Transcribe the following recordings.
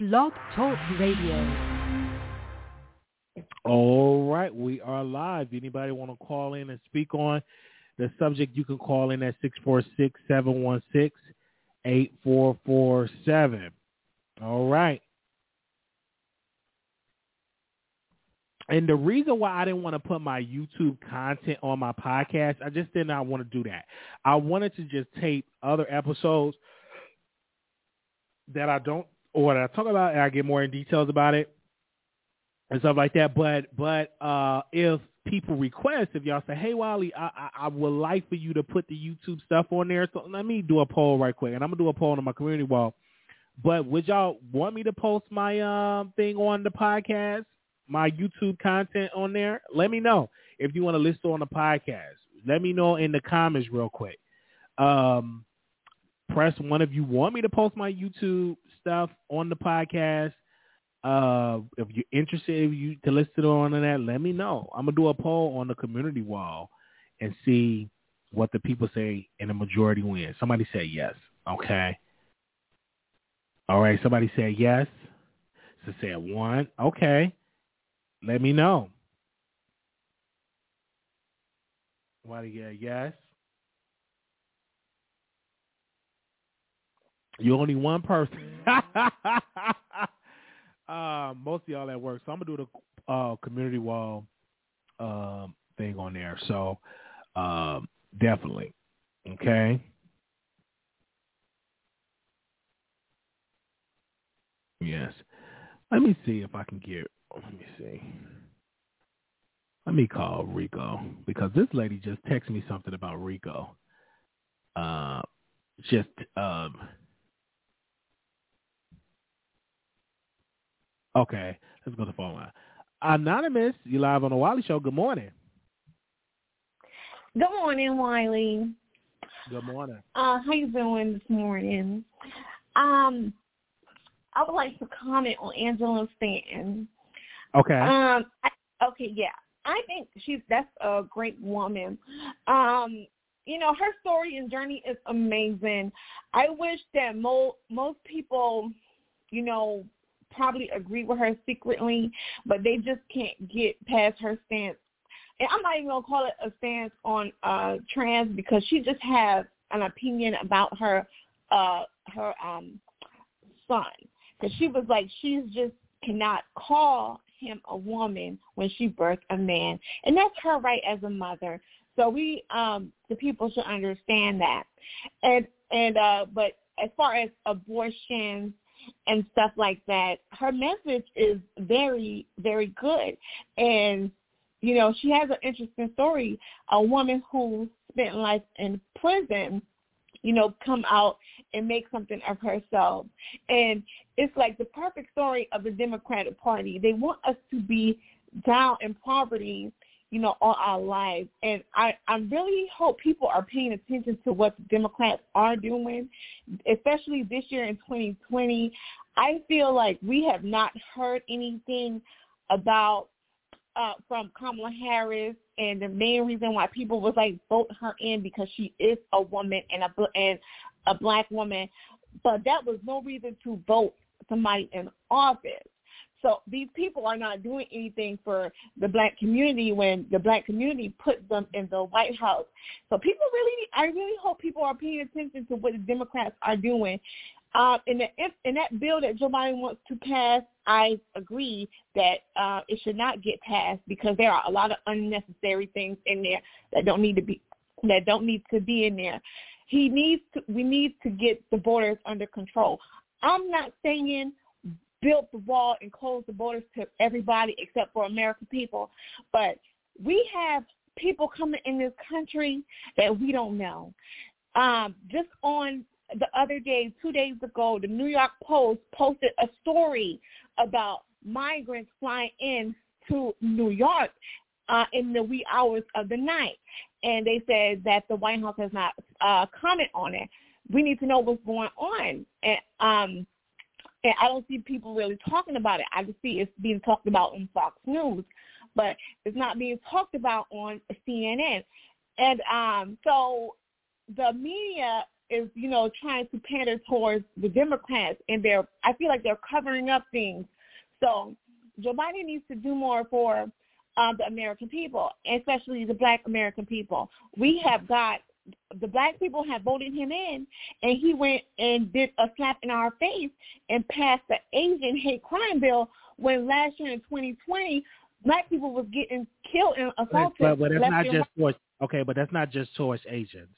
Blog Talk Radio. All right, we are live. Anybody want to call in and speak on the subject, you can call in at 646-716-8447. All right. And the reason why I didn't want to put my YouTube content on my podcast, I just did not want to do that. I wanted to just tape other episodes that I don't, or that I talk about, and I get more in details about it and stuff like that. But but uh, if people request, if y'all say, "Hey, Wally, I, I, I would like for you to put the YouTube stuff on there," so let me do a poll right quick, and I'm gonna do a poll on my community wall. But would y'all want me to post my um thing on the podcast, my YouTube content on there? Let me know if you want to list on the podcast. Let me know in the comments real quick. Um, press one if you want me to post my YouTube stuff on the podcast. Uh, if you're interested if you to list it on that, let me know. I'm gonna do a poll on the community wall and see what the people say, and the majority wins. Somebody say yes. Okay. All right. Somebody say yes. So say one. Okay. Let me know. You get yes? You only one person. uh, most of y'all at work, so I'm gonna do the uh, community wall um, thing on there. So um, definitely, okay. Yes. Let me see if I can get. Let me see. Let me call Rico because this lady just texted me something about Rico. Uh, just um. Okay, let's go to the phone line. Anonymous, you live on the Wiley Show. Good morning. Good morning, Wiley. Good morning. Uh, how you doing this morning? Um, I would like to comment on Angela Stanton. Okay. Um, I, okay, yeah, I think she's that's a great woman. Um, you know, her story and journey is amazing. I wish that mo- most people, you know, probably agree with her secretly, but they just can't get past her stance. And I'm not even gonna call it a stance on uh trans because she just has an opinion about her uh her um son. Because she was like she's just cannot call him a woman when she birthed a man. And that's her right as a mother. So we um the people should understand that. And and uh but as far as abortions and stuff like that, her message is very, very good. And, you know, she has an interesting story. A woman who spent life in prison, you know, come out and make something of herself. And it's like the perfect story of the Democratic Party. They want us to be down in poverty you know, all our lives. And I, I really hope people are paying attention to what the Democrats are doing, especially this year in 2020. I feel like we have not heard anything about uh, from Kamala Harris, and the main reason why people was like vote her in because she is a woman and a and a black woman, but that was no reason to vote somebody in office. So these people are not doing anything for the black community when the black community put them in the White House. So people really, I really hope people are paying attention to what the Democrats are doing. Uh, in, the, in that bill that Joe Biden wants to pass, I agree that uh, it should not get passed because there are a lot of unnecessary things in there that don't need to be that don't need to be in there. He needs to. We need to get the borders under control. I'm not saying built the wall and closed the borders to everybody except for American people. But we have people coming in this country that we don't know. Um, just on the other day, two days ago, the New York Post posted a story about migrants flying in to New York uh, in the wee hours of the night. And they said that the White House has not uh, comment on it. We need to know what's going on. And um, and I don't see people really talking about it. I just see it's being talked about on Fox News, but it's not being talked about on CNN. And um, so the media is, you know, trying to pander towards the Democrats, and they're, I feel like they're covering up things. So Joe Biden needs to do more for uh, the American people, especially the Black American people. We have got the black people have voted him in, and he went and did a slap in our face and passed the Asian hate crime bill. When last year in 2020, black people was getting killed and assaulted. But, but, but it's not just towards okay, but that's not just towards Asians.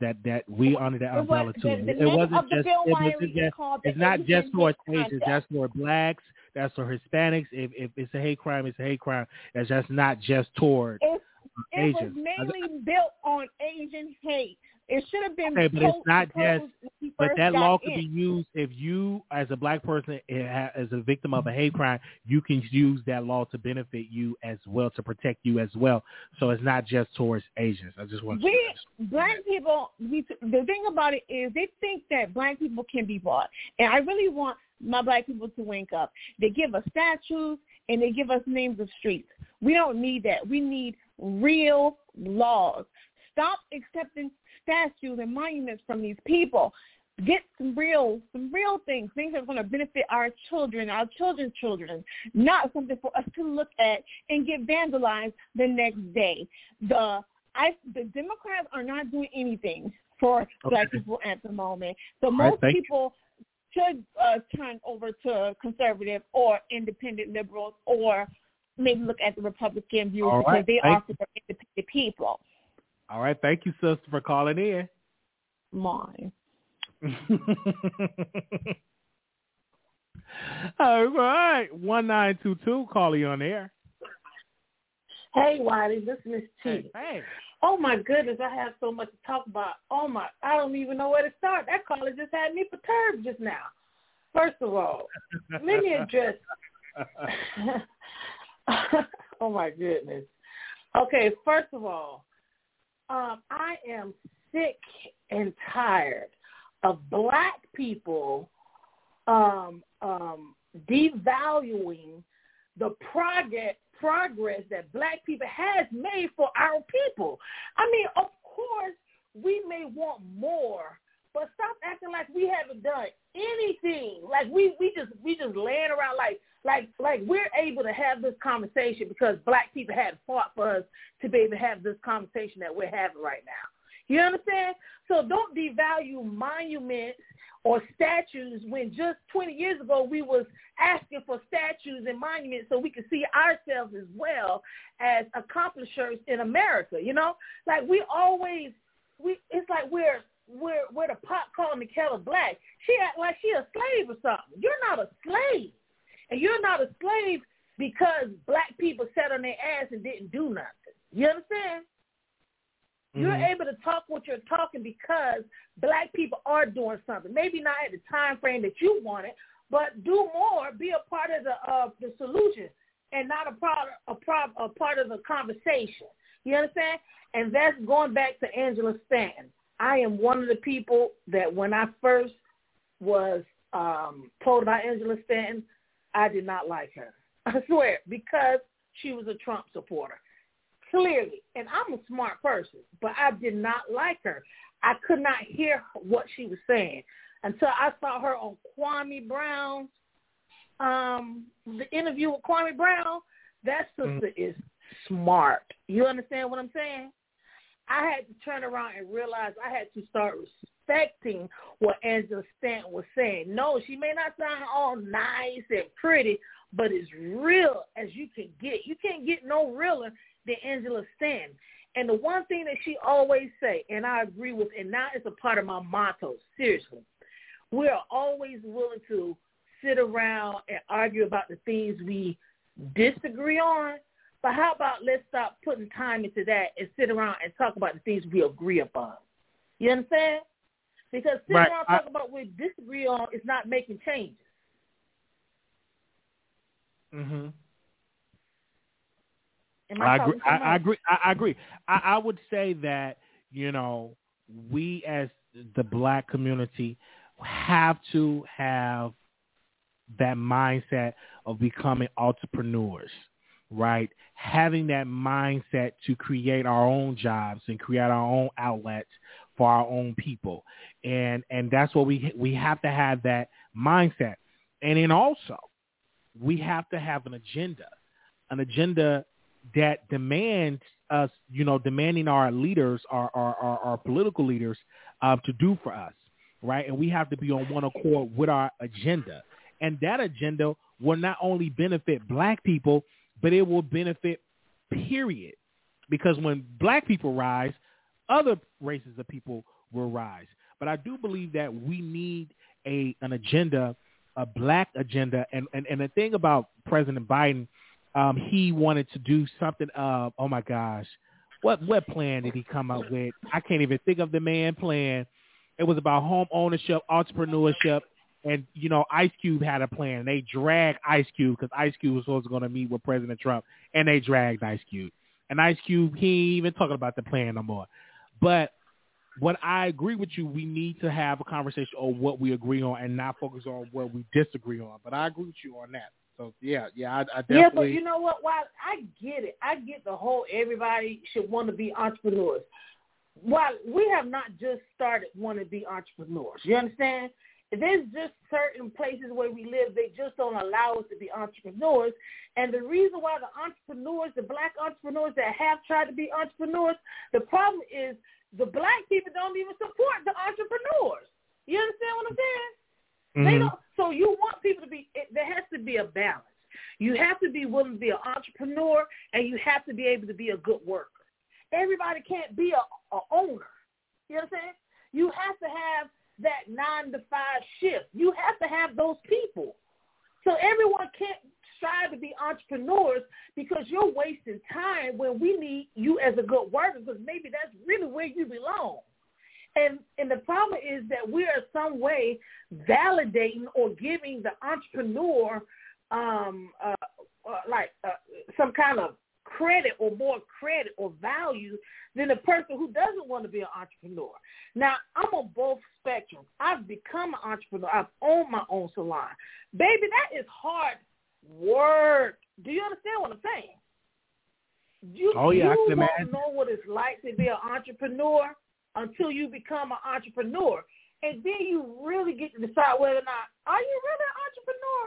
That that we under that umbrella was, too. The, the it wasn't just. It wasn't just it's not Asian just towards Asians. That's for blacks. That's for Hispanics. If if it's a hate crime, it's a hate crime. That's just not just towards it Asians. was mainly built on Asian hate. It should have been. Okay, but it's not just- But that law could in. be used if you, as a black person, as a victim of a hate mm-hmm. crime, you can use that law to benefit you as well, to protect you as well. So it's not just towards Asians. I just want to. We black people. We, the thing about it is they think that black people can be bought, and I really want my black people to wake up. They give us statues and they give us names of streets. We don't need that. We need real laws. Stop accepting statues and monuments from these people. Get some real, some real things, things that are going to benefit our children, our children's children, not something for us to look at and get vandalized the next day. The I, the Democrats are not doing anything for black people at the moment. So right, most you. people should uh, turn over to conservative or independent liberals or maybe look at the Republican view All because right, they thank are for independent people. All right, thank you, sister, for calling in. Mine. All right, one nine two two. Call you on air. Hey, Wiley, this is Miss T. Hey, hey. Oh my goodness, I have so much to talk about. Oh my, I don't even know where to start. That caller just had me perturbed just now. First of all, let me address. oh my goodness. Okay, first of all, um, I am sick and tired of black people um, um, devaluing the progress progress that black people has made for our people. I mean, of course, we may want more, but stop acting like we haven't done anything. Like we we just we just laying around like like like we're able to have this conversation because black people had fought for us to be able to have this conversation that we're having right now. You understand? So don't devalue monuments or statues when just 20 years ago we was asking for statues and monuments so we could see ourselves as well as accomplishers in America, you know? Like we always we it's like we're we're we're the pot calling the kettle black. She act like she a slave or something. You're not a slave. And you're not a slave because black people sat on their ass and didn't do nothing. You understand? You're Mhm. able to talk what you're talking because black people are doing something. Maybe not at the time frame that you wanted, but do more. Be a part of the uh, the solution and not a part a, a part of the conversation. You understand? And that's going back to Angela Stanton. I am one of the people that when I first was um, told about Angela Stanton, I did not like her. I swear because she was a Trump supporter clearly. And I'm a smart person, but I did not like her. I could not hear what she was saying until I saw her on Kwame Brown's um the interview with Kwame Brown. That sister is smart. You understand what I'm saying? I had to turn around and realize I had to start respecting what Angela Stanton was saying. No, she may not sound all nice and pretty, but as real as you can get. You can't get no realer than Angela Stanton. And the one thing that she always say, and I agree with, and now it's a part of my motto, seriously, we are always willing to sit around and argue about the things we disagree on. But how about let's stop putting time into that and sit around and talk about the things we agree upon. You understand? Because sitting Right. around I- talking about what we disagree on is not making changes. Mm-hmm. Am I agree. I, I agree. I, I agree. I, I would say that you know we as the black community have to have that mindset of becoming entrepreneurs, right? Having that mindset to create our own jobs and create our own outlets for our own people, and and that's what we we have to have that mindset, and then also we have to have an agenda, an agenda that demands us, you know, demanding our leaders, our our, our, our political leaders, um, to do for us, right? And we have to be on one accord with our agenda, and that agenda will not only benefit black people, but it will benefit period, because when black people rise, other races of people will rise. But I do believe that we need a an agenda, a black agenda, and and, and the thing about President Biden um, he wanted to do something of, oh my gosh, what what plan did he come up with? I can't even think of the man plan. It was about home ownership, entrepreneurship, and you know, Ice Cube had a plan. They dragged Ice Cube because Ice Cube was supposed to going to meet with President Trump, and they dragged Ice Cube. And Ice Cube, he ain't even talking about the plan no more. But what I agree with you, we need to have a conversation on what we agree on and not focus on what we disagree on. But I agree with you on that. So yeah, yeah, I, I definitely. Yeah, but you know what? While I get it, I get the whole everybody should want to be entrepreneurs. While we have not just started wanting to be entrepreneurs, you understand? There's just certain places where we live they just don't allow us to be entrepreneurs. And the reason why the entrepreneurs, the black entrepreneurs that have tried to be entrepreneurs, the problem is the black people don't even support the entrepreneurs. You understand what I'm saying? They Mhm. don't. So you want people to be. It, there has to be a balance. You have to be willing to be an entrepreneur, and you have to be able to be a good worker. Everybody can't be a, a owner. You know what I'm saying? You have to have that nine to five shift. You have to have those people. So everyone can't strive to be entrepreneurs because you're wasting time when we need you as a good worker because maybe that's really where you belong. And and the problem is that we are some way validating or giving the entrepreneur um uh, uh like uh, some kind of credit or more credit or value than a person who doesn't want to be an entrepreneur. Now, I'm on both spectrums. I've become an entrepreneur. I've owned my own salon. Baby, that is hard work. Do you understand what I'm saying? You, Oh, yeah, you imagine. know what it's like to be an entrepreneur until you become an entrepreneur. And then you really get to decide whether or not, are you really an entrepreneur?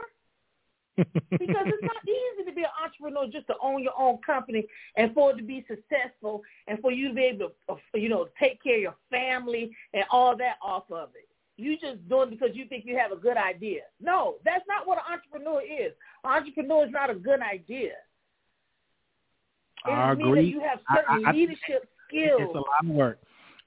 Because it's not easy to be an entrepreneur just to own your own company and for it to be successful and for you to be able to, uh, you know, take care of your family and all that off of it. You just doing it because you think you have a good idea. No, that's not what an entrepreneur is. An entrepreneur is not a good idea. It I agree. you have certain I- I- leadership It's skills. a lot of work.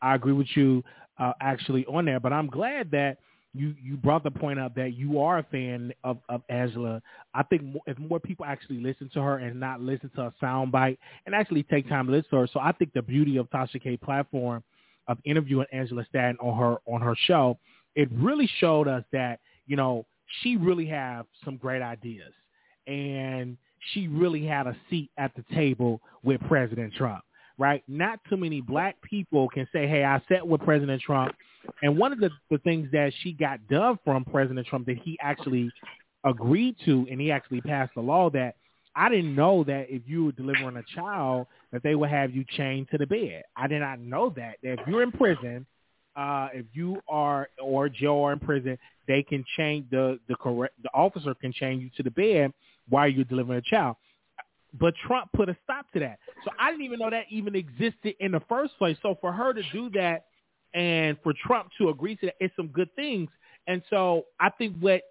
I agree with you uh, actually on there, but I'm glad that you you brought the point up that you are a fan of, of Angela. I think if more people actually listen to her and not listen to a soundbite and actually take time to listen to her, so I think the beauty of Tasha K platform of interviewing Angela Stanton on her on her show, it really showed us that you know she really have some great ideas and she really had a seat at the table with President Trump right? Not too many black people can say, hey, I sat with President Trump. And one of the, the things that she got done from President Trump that he actually agreed to and he actually passed a law that I didn't know that if you were delivering a child that they would have you chained to the bed. I did not know that. That if you're in prison, uh, if you are or jail or in prison, they can chain the the correct the officer can chain you to the bed while you're delivering a child. But Trump put a stop to that. So I didn't even know that even existed in the first place. So for her to do that and for Trump to agree to that, it's some good things. And so I think what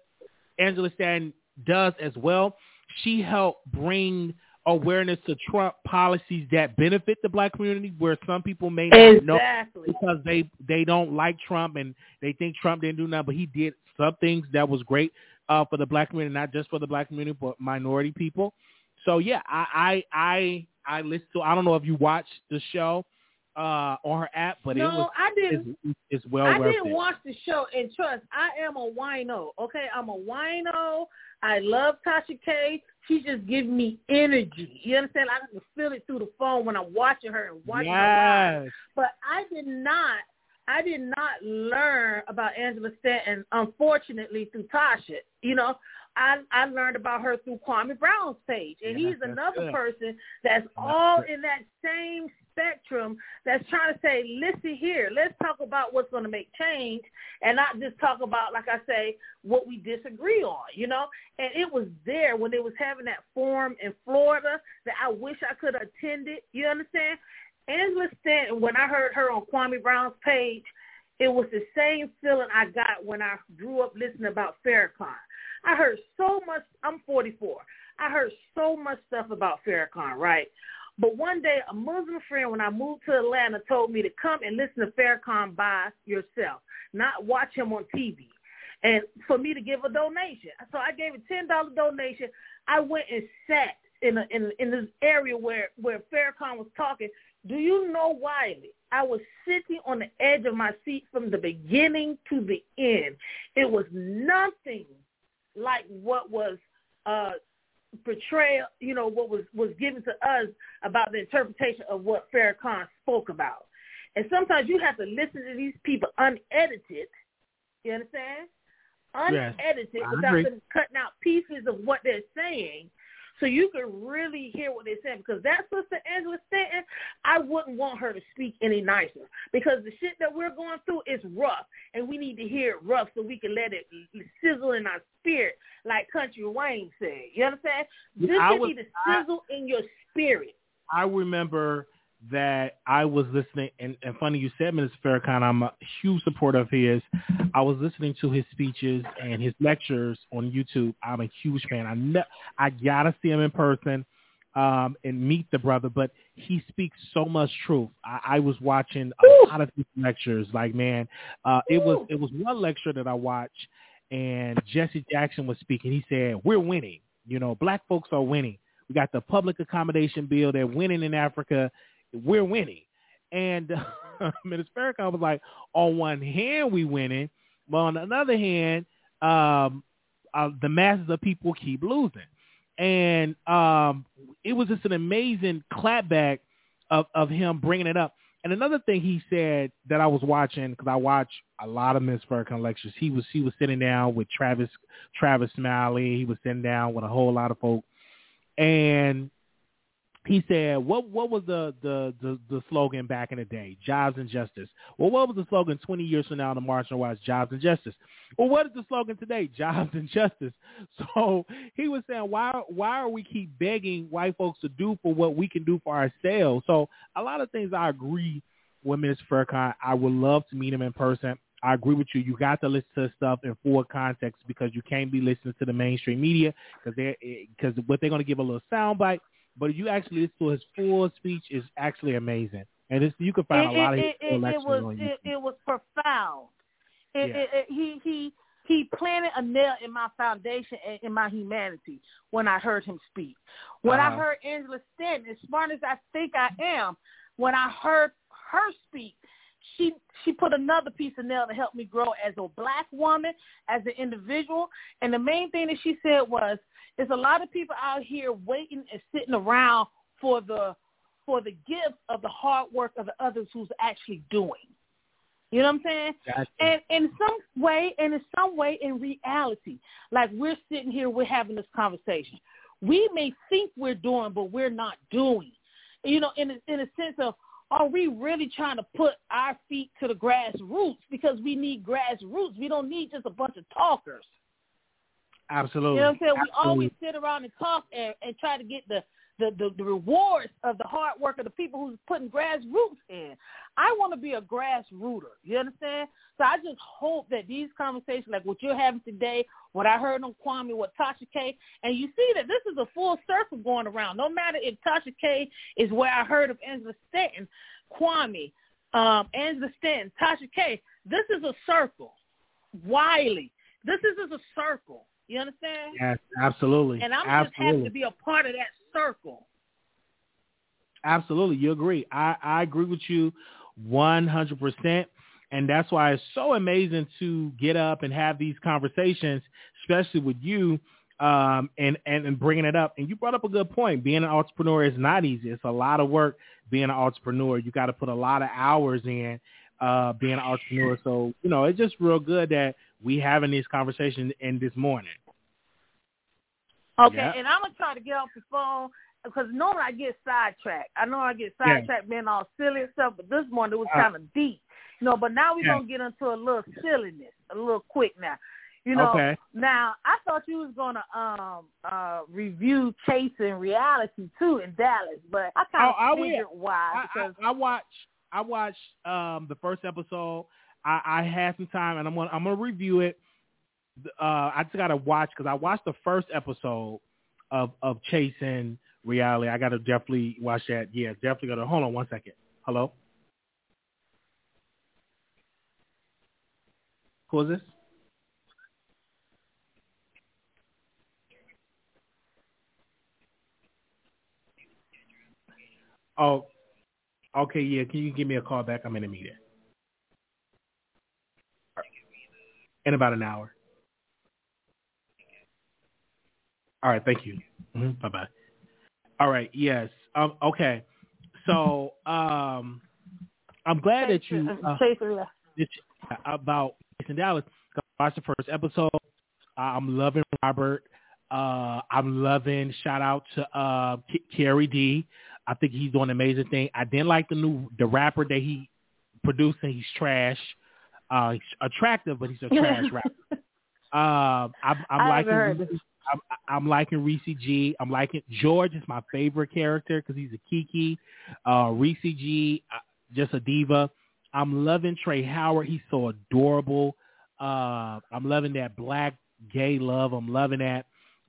Angela Stanton does as well, she helped bring awareness to Trump policies that benefit the black community where some people may not know because they they don't like Trump and they think Trump didn't do nothing, but he did some things that was great uh, for the black community, not just for the black community, but minority people. So yeah, I I I, I listen to. I don't know if you watched the show, uh, on her app, but no, it was I didn't. it's, it's well I worth didn't it. watch the show, and trust, I am a wino. Okay, I'm a wino. I love Tasha K. She just gives me energy. You understand? I can feel it through the phone when I'm watching her and watching her. live. But I did not. I did not learn about Angela Stanton, unfortunately, through Tasha. You know, I I learned about her through Kwame Brown's page, and Yeah, he's another good. person that's all in that same spectrum that's trying to say, listen here, let's talk about what's going to make change, and not just talk about, like I say, what we disagree on. You know, and it was there when they was having that forum in Florida that I wish I could have attended. You understand? Angela Stanton, when I heard her on Kwame Brown's page, it was the same feeling I got when I grew up listening about Farrakhan. I heard so much. I'm 44. I heard so much stuff about Farrakhan, right? But one day, a Muslim friend, when I moved to Atlanta, told me to come and listen to Farrakhan by yourself, not watch him on TV, and for me to give a donation. So I gave a ten dollar donation. I went and sat in a, in in this area where where Farrakhan was talking. Do you know, Wiley? I was sitting on the edge of my seat from the beginning to the end. It was nothing like what was uh portrayal, you know, what was was given to us about the interpretation of what Farrakhan spoke about. And sometimes you have to listen to these people unedited. You understand? Yes, Unedited I without them cutting out pieces of what they're saying. So you can really hear what they're saying because that sister Angela Stanton, I wouldn't want her to speak any nicer because the shit that we're going through is rough and we need to hear it rough so we can let it sizzle in our spirit like Country Wayne said. You understand? This I should was- need to sizzle in your spirit. I remember that I was listening, and, and funny you said, Mr. Farrakhan, I'm a huge supporter of his. I was listening to his speeches and his lectures on YouTube. I'm a huge fan. I ne- I gotta see him in person um, and meet the brother, but he speaks so much truth. I, I was watching a lot of his lectures. Like, man, uh, it was it was one lecture that I watched, and Jesse Jackson was speaking. He said, "We're winning. You know, black folks are winning. We got the public accommodation bill. They're winning in Africa. We're winning." And uh, Minister Farrakhan was like, "On one hand, we winning, but on another hand, um, uh, the masses of people keep losing." And um, it was just an amazing clapback of of him bringing it up. And another thing he said that I was watching because I watch a lot of Miss Farrakhan lectures. He was he was sitting down with Travis Travis Smiley. He was sitting down with a whole lot of folk, and he said, "What what was the the the, the slogan back in the day? Jobs and justice. Well, what was the slogan 20 years from now? On Watch, Jobs and justice. Well, what is the slogan today? Jobs and justice. So he was saying, why why are we keep begging white folks to do for what we can do for ourselves? So a lot of things I agree with Minister Farrakhan. I would love to meet him in person. I agree with you. You got to listen to stuff in full context because you can't be listening to the mainstream media because they because eh, what they're going to give a little soundbite. But you actually listen to his full speech, is actually amazing, and it's, you can find it, a lot of it, his it, it, was on it, YouTube. it was profound. It, Yeah. it, it, he he he planted a nail in my foundation and in my humanity when I heard him speak. When I Uh-huh. heard Angela Stanton, as smart as I think I am, when I heard her speak, she she put another piece of nail to help me grow as a black woman, as an individual. And the main thing that she said was, there's a lot of people out here waiting and sitting around for the for the gift of the hard work of the others who's actually doing. You know what I'm saying? Gotcha. And in some way, and in some way, in reality, like we're sitting here, we're having this conversation. We may think we're doing, but we're not doing. You know, in a, in a sense of, are we really trying to put our feet to the grassroots? Because we need grassroots. We don't need just a bunch of talkers. Absolutely. You know what I'm saying? We always sit around and talk and, and try to get the, the, the, the rewards of the hard work of the people who's putting grassroots in. I want to be a grassrooter. You understand? So I just hope that these conversations, like what you're having today, what I heard on Kwame, what Tasha K, and you see that this is a full circle going around. No matter if Tasha K is where I heard of Angela Stanton, Kwame, um, Angela Stanton, Tasha K, this is a circle. Wiley, this is a circle. You understand? Yes, absolutely. And I'm absolutely. just happy to be a part of that circle. Absolutely, you agree. I, I agree with you one hundred percent. And that's why it's so amazing to get up and have these conversations, especially with you, um, and, and, and bringing it up. And you brought up a good point. Being an entrepreneur is not easy. It's a lot of work being an entrepreneur. You got to put a lot of hours in uh, being an entrepreneur. So, you know, it's just real good that we having this conversation in this morning. Okay, yeah. and I'm gonna try to get off the phone because normally I get sidetracked. I know I get sidetracked yeah. being all silly and stuff, but this morning it was uh, kind of deep. You know, but now we're yeah. gonna get into a little silliness, a little quick now. You know, okay. now I thought you was gonna um uh review Chasing Reality too in Dallas, but I kind of oh, figured why because I, I, I watched I watched um the first episode. I, I had some time and I'm gonna I'm gonna review it. Uh, I just gotta watch because I watched the first episode of of Chasing Reality. I gotta definitely watch that. Yeah, definitely gotta. Hold on one second. Hello. Who is this? Oh, okay. Yeah, can you give me a call back? I'm in a meeting. In about an hour. All right. Thank you. Mm-hmm. Bye bye. All right. Yes. Um. Okay. So, um, I'm glad that you uh, about in Dallas. I watched the first episode. I'm loving Robert. Uh, I'm loving. Shout out to uh, Carrie D. I think he's doing an amazing thing. I didn't like the new the rapper that he producing. He's trash. Uh, he's attractive, but he's a trash rapper. Uh, I'm, I'm liking. I'm, I'm liking Reese G. I'm liking George is my favorite character because he's a Kiki. Uh, Reese G, uh, just a diva. I'm loving Trey Howard. He's so adorable. Uh, I'm loving that black gay love. I'm loving that.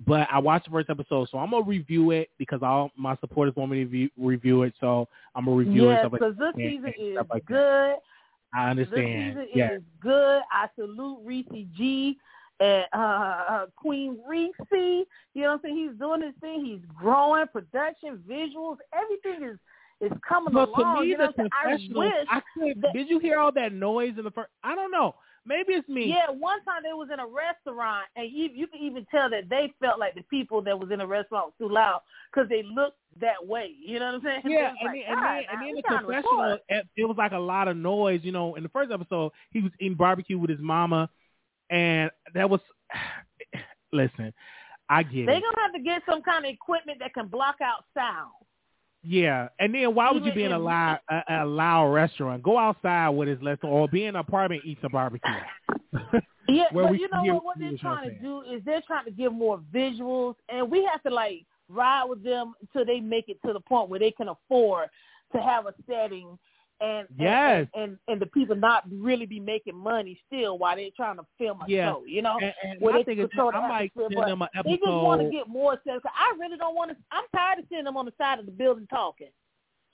But I watched the first episode, so I'm gonna review it because all my supporters want me to review, review it. So I'm gonna review yes, it. Yes, because this season is like good. I understand. This season yeah. is good. I salute Reese G and uh, uh, Queen Reese. You know what I'm saying? He's doing his thing. He's growing. Production, visuals, everything is is coming but along. to me, you know, the I wish. I could, that, did you hear all that noise in the first? I don't know. Maybe it's me. Yeah, one time they was in a restaurant, and you you can even tell that they felt like the people that was in the restaurant was too loud because they looked that way. You know what I'm saying? Yeah, and, like, and then and then ah, the confessional, eh, it was like a lot of noise. You know, in the first episode, he was eating barbecue with his mama, and that was. Listen, I get They're it. gonna have to get some kind of equipment that can block out sound. Yeah, and then why would you be in a loud a, a loud restaurant? Go outside with his less, or be in an apartment, eat some barbecue. yeah, but you know what? What they're trying to do is they're trying to give more visuals, and we have to like ride with them until they make it to the point where they can afford to have a setting and yes. and, and, and the people not really be making money still while they're trying to film a yeah. show, you know. And, and where I think it's, I might send them an episode. They just want to get more sales. I really don't want to. I'm tired of seeing them on the side of the building talking.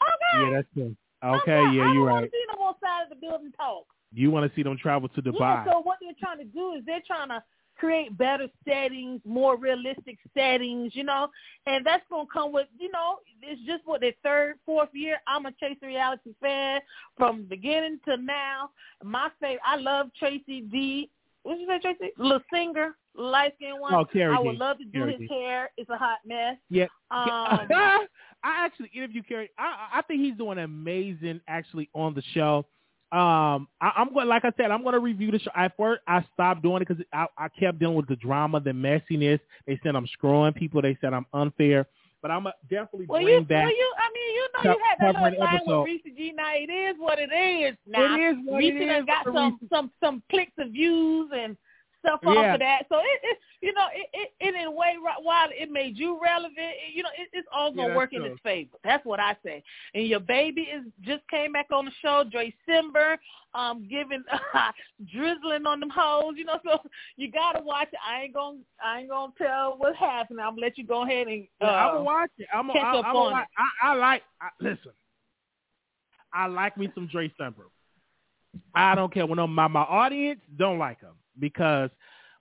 Okay. Yeah, that's true. Okay, yeah, you're right. I don't want to see them on the side of the building talk. You want to see them travel to Dubai. Yeah, so what they're trying to do is they're trying to create better settings, more realistic settings, you know, and that's gonna come with, you know, it's just what the third, fourth year. I'm a Chase Reality fan from beginning to now. My favorite, I love Tracy D. What's you say, Tracy? The singer, light skinned one. Oh, Carrie I would D. love to do Carrie his D. hair. It's a hot mess. Yeah. Um, I actually interviewed Carrie. I, I think he's doing amazing actually on the show. Um, I, I'm going, like I said, I'm going to review the show. At first, I stopped doing it because I, I kept dealing with the drama, the messiness. They said I'm screwing people. They said I'm unfair. But I'm definitely well, bring you, back. Well, you, I mean, you know, you had that little line episode. with Reese G. Now it is what it is. Now it is what Reese it is. got some some some clicks of views and stuff yeah. off of that. So it, it you know, it, it, it in a way, while it made you relevant, it, you know, it, it's all gonna yeah, work true. in its favor. That's what I say. And your baby is just came back on the show, Dre Simber, um, giving uh, drizzling on them hoes. You know, so you gotta watch it. I ain't gonna, I ain't gonna tell what's happening. I'm gonna let you go ahead and uh, yeah, I'm gonna watch it. I'm catch gonna, up I'm on watch, I, I like. I, listen, I like me some Dre Simber. I don't care when my my audience don't like him because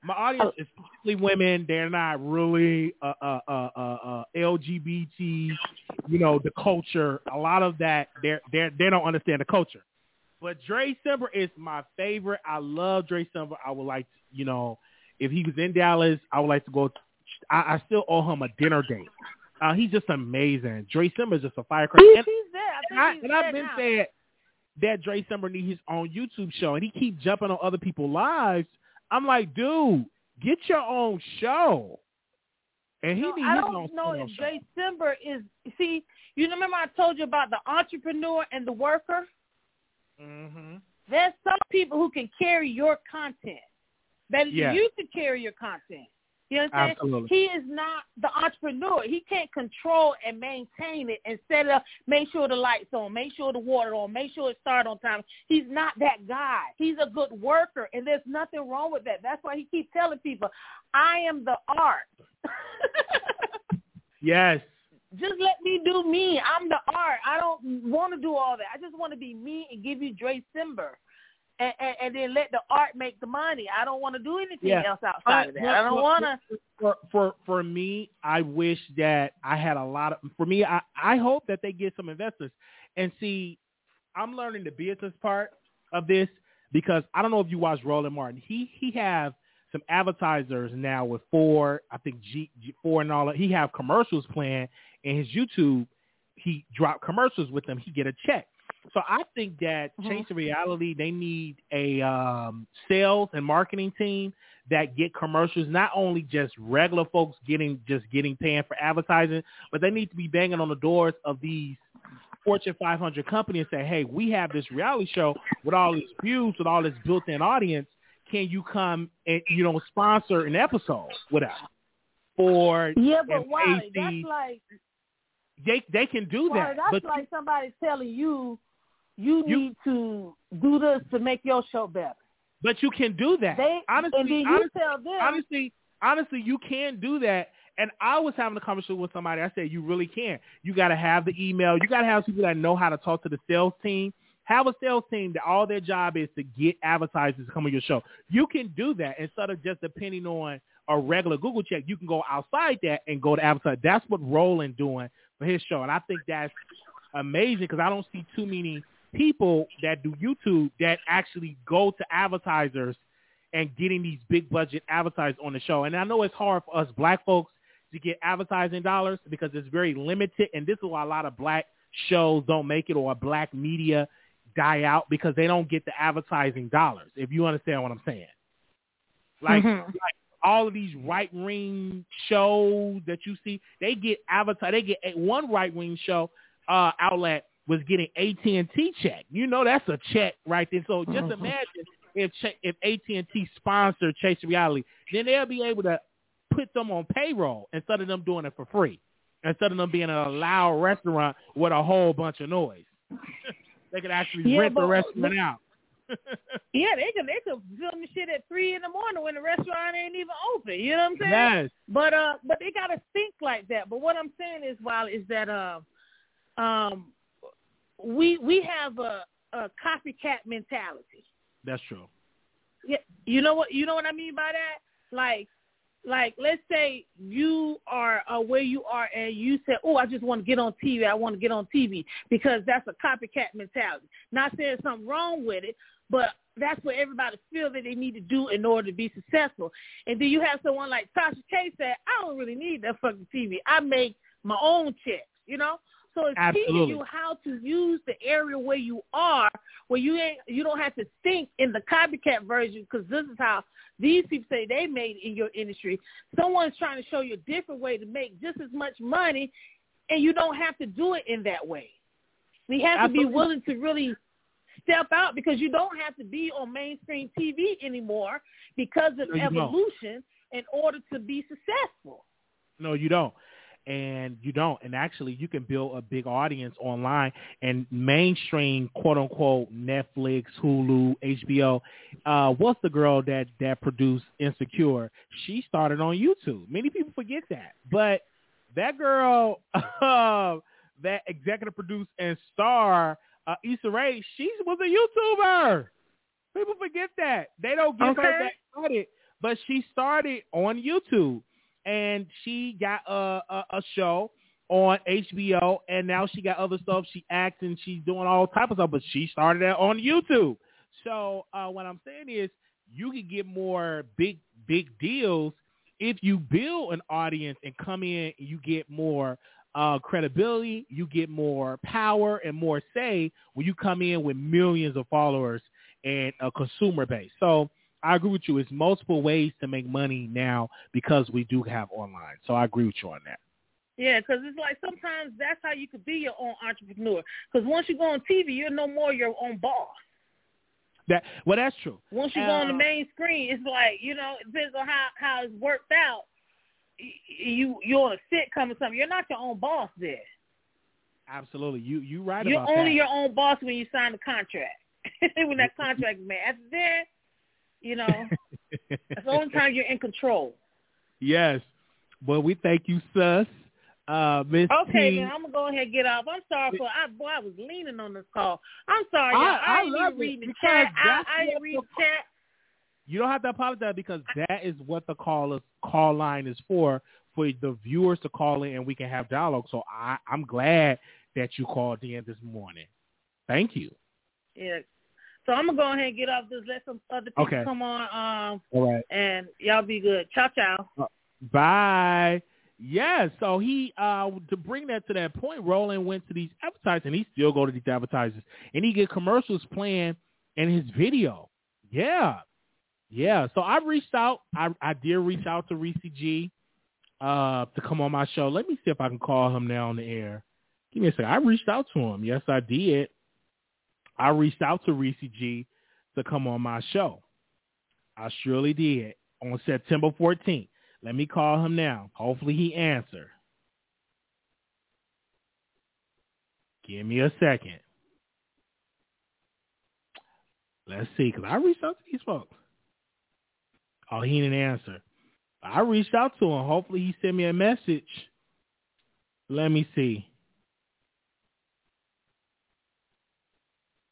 my audience is mostly women. They're not really uh, uh, uh, uh, uh, LGBT. You know, the culture. A lot of that, they they they don't understand the culture. But Dre Simber is my favorite. I love Dre Simber. I would like, to, you know, if he was in Dallas, I would like to go. I, I still owe him a dinner date. Uh, he's just amazing. Dre Simber is just a firecracker. And- he's there. I think and, I, he's and there I've been saying that Dre Summer needs his own YouTube show, and he keep jumping on other people's lives. I'm like, dude, get your own show. And he No, needs I don't own know if show. Jay Simber is. See, you remember I told you about the entrepreneur and the worker. Mm-hmm. There's some people who can carry your content better Yeah. than you can carry your content. You know what I'm saying? He is not the entrepreneur. He can't control and maintain it and set it up, make sure the lights on, make sure the water on, make sure it start on time. He's not that guy. He's a good worker, and there's nothing wrong with that. That's why he keeps telling people, I am the art. Yes. just let me do me. I'm the art. I don't want to do all that. I just want to be me and give you Dre Simber. And, and, and then let the art make the money. I don't want to do anything Yeah. else outside of that. I don't want to. For for for me, I wish that I had a lot of. For me, I I hope that they get some investors. And see, I'm learning the business part of this because I don't know if you watch Roland Martin. He he have some advertisers now with four, I think G, G Ford and all that. He have commercials planned in his YouTube. He drop commercials with them. He get a check. So I think that Mhm. Chase Reality they need a um, sales and marketing team that get commercials, not only just regular folks getting just getting paying for advertising, but they need to be banging on the doors of these Fortune 500 companies and say, hey, we have this reality show with all these views, with all this built-in audience. Can you come and you know sponsor an episode with us? Or Yeah, but why? That's like they they can do that, that's but like somebody telling you you, You- need to do this to make your show better. but you can do that. They honestly, and then you honestly, tell them honestly, honestly, you can do that. And I was having a conversation with somebody. I said, you really can. You got to have the email. You got to have people that know how to talk to the sales team. Have a sales team that all their job is to get advertisers to come on your show. You can do that instead of just depending on a regular Google check. You can go outside that and go to advertise. That's what Roland doing for his show, and I think that's amazing because I don't see too many people that do YouTube that actually go to advertisers and getting these big budget advertisers on the show. And I know it's hard for us black folks to get advertising dollars because it's very limited. And this is why a lot of black shows don't make it or black media die out because they don't get the advertising dollars, if you understand what I'm saying. Like, Mhm. like all of these right wing shows that you see, they get advertise. They get one right wing show uh, outlet was getting AT and T check. You know that's a check right there. So just Mhm. imagine if if AT and T sponsored Chase Reality, then they'll be able to put them on payroll instead of them doing it for free. Instead of them being a loud restaurant with a whole bunch of noise, they could actually Yeah, rent the but- restaurant out. Yeah, they could they could film the shit at three in the morning when the restaurant ain't even open. You know what I'm saying? yes, But uh, but they gotta think like that. But what I'm saying is, while is that uh, um, we we have a, a copycat mentality. that's true. Yeah, you know what you know what I mean by that? Like, like let's say you are uh, where you are and you say, "Oh, I just want to get on TV. I want to get on TV," because that's a copycat mentality. Not saying something wrong with it, but that's what everybody feels that they need to do in order to be successful. And then you have someone like Tasha K said, "I don't really need that fucking TV. I make my own checks." You know. So it's teaching you how to use the area where you are, where you ain't, you don't have to think in the copycat version because this is how these people say they made in your industry. Someone's trying to show you a different way to make just as much money, and you don't have to do it in that way. You have to be willing to really step out because you don't have to be on mainstream TV anymore because of No, you don't. evolution in order to be successful. No, you don't. And you don't. And actually, you can build a big audience online and mainstream, quote unquote, Netflix, Hulu, HBO. Uh, what's the girl that that produced Insecure? She started on YouTube. Many people forget that, but that girl uh, that executive produced and star uh, Issa Rae, she was a YouTuber. People forget that. They don't give her Okay. that credit. but she started on YouTube and she got a, a, a show on HBO, and now she got other stuff. She acts and she's doing all type of stuff, but she started that on YouTube. So uh, what I'm saying is, you can get more big big deals if you build an audience and come in you get more uh, credibility, you get more power and more say when you come in with millions of followers and a consumer base. So I agree with you. It's multiple ways to make money now because we do have online. So I agree with you on that. Yeah, because it's like sometimes that's how you could be your own entrepreneur. Because once you go on TV, you're no more your own boss. That well, that's true. Once you uh, go on the uh, main screen, it's like you know, it depends on how how it's worked out. You you're on a sitcom or something. You're not your own boss there. Absolutely, you you right. You're only that. your own boss when you sign the contract. when that contract is made, after that, you know, the only time you're in control. Yes, well, we thank you, sus. Uh, Miss okay, T. then I'm gonna go ahead and get off. I'm sorry for I boy I was leaning on this call. I'm sorry, y'all. I, I, I didn't read the chat. I, I didn't read the chat. You don't have to apologize because that is what the call is, call line is for for the viewers to call in and we can have dialogue. So I, I'm glad that you called in this morning. Thank you. Yeah. So I'm gonna go ahead and get off this. Let some other people okay. come on. Um, All right. And y'all be good. Ciao, ciao. Uh, bye. Yeah, so he uh to bring that to that point, Roland went to these advertisers and he still go to these advertisers and he get commercials playing in his video. Yeah. Yeah. So I reached out. I I did reach out to Reese G uh to come on my show. Let me see if I can call him now on the air. Give me a second. I reached out to him. Yes, I did. I reached out to Reese G to come on my show. I surely did on September 14th. Let me call him now. Hopefully he answer. Give me a second. Let's see, because I reached out to these folks. Oh, he didn't answer. I reached out to him. Hopefully he sent me a message. Let me see.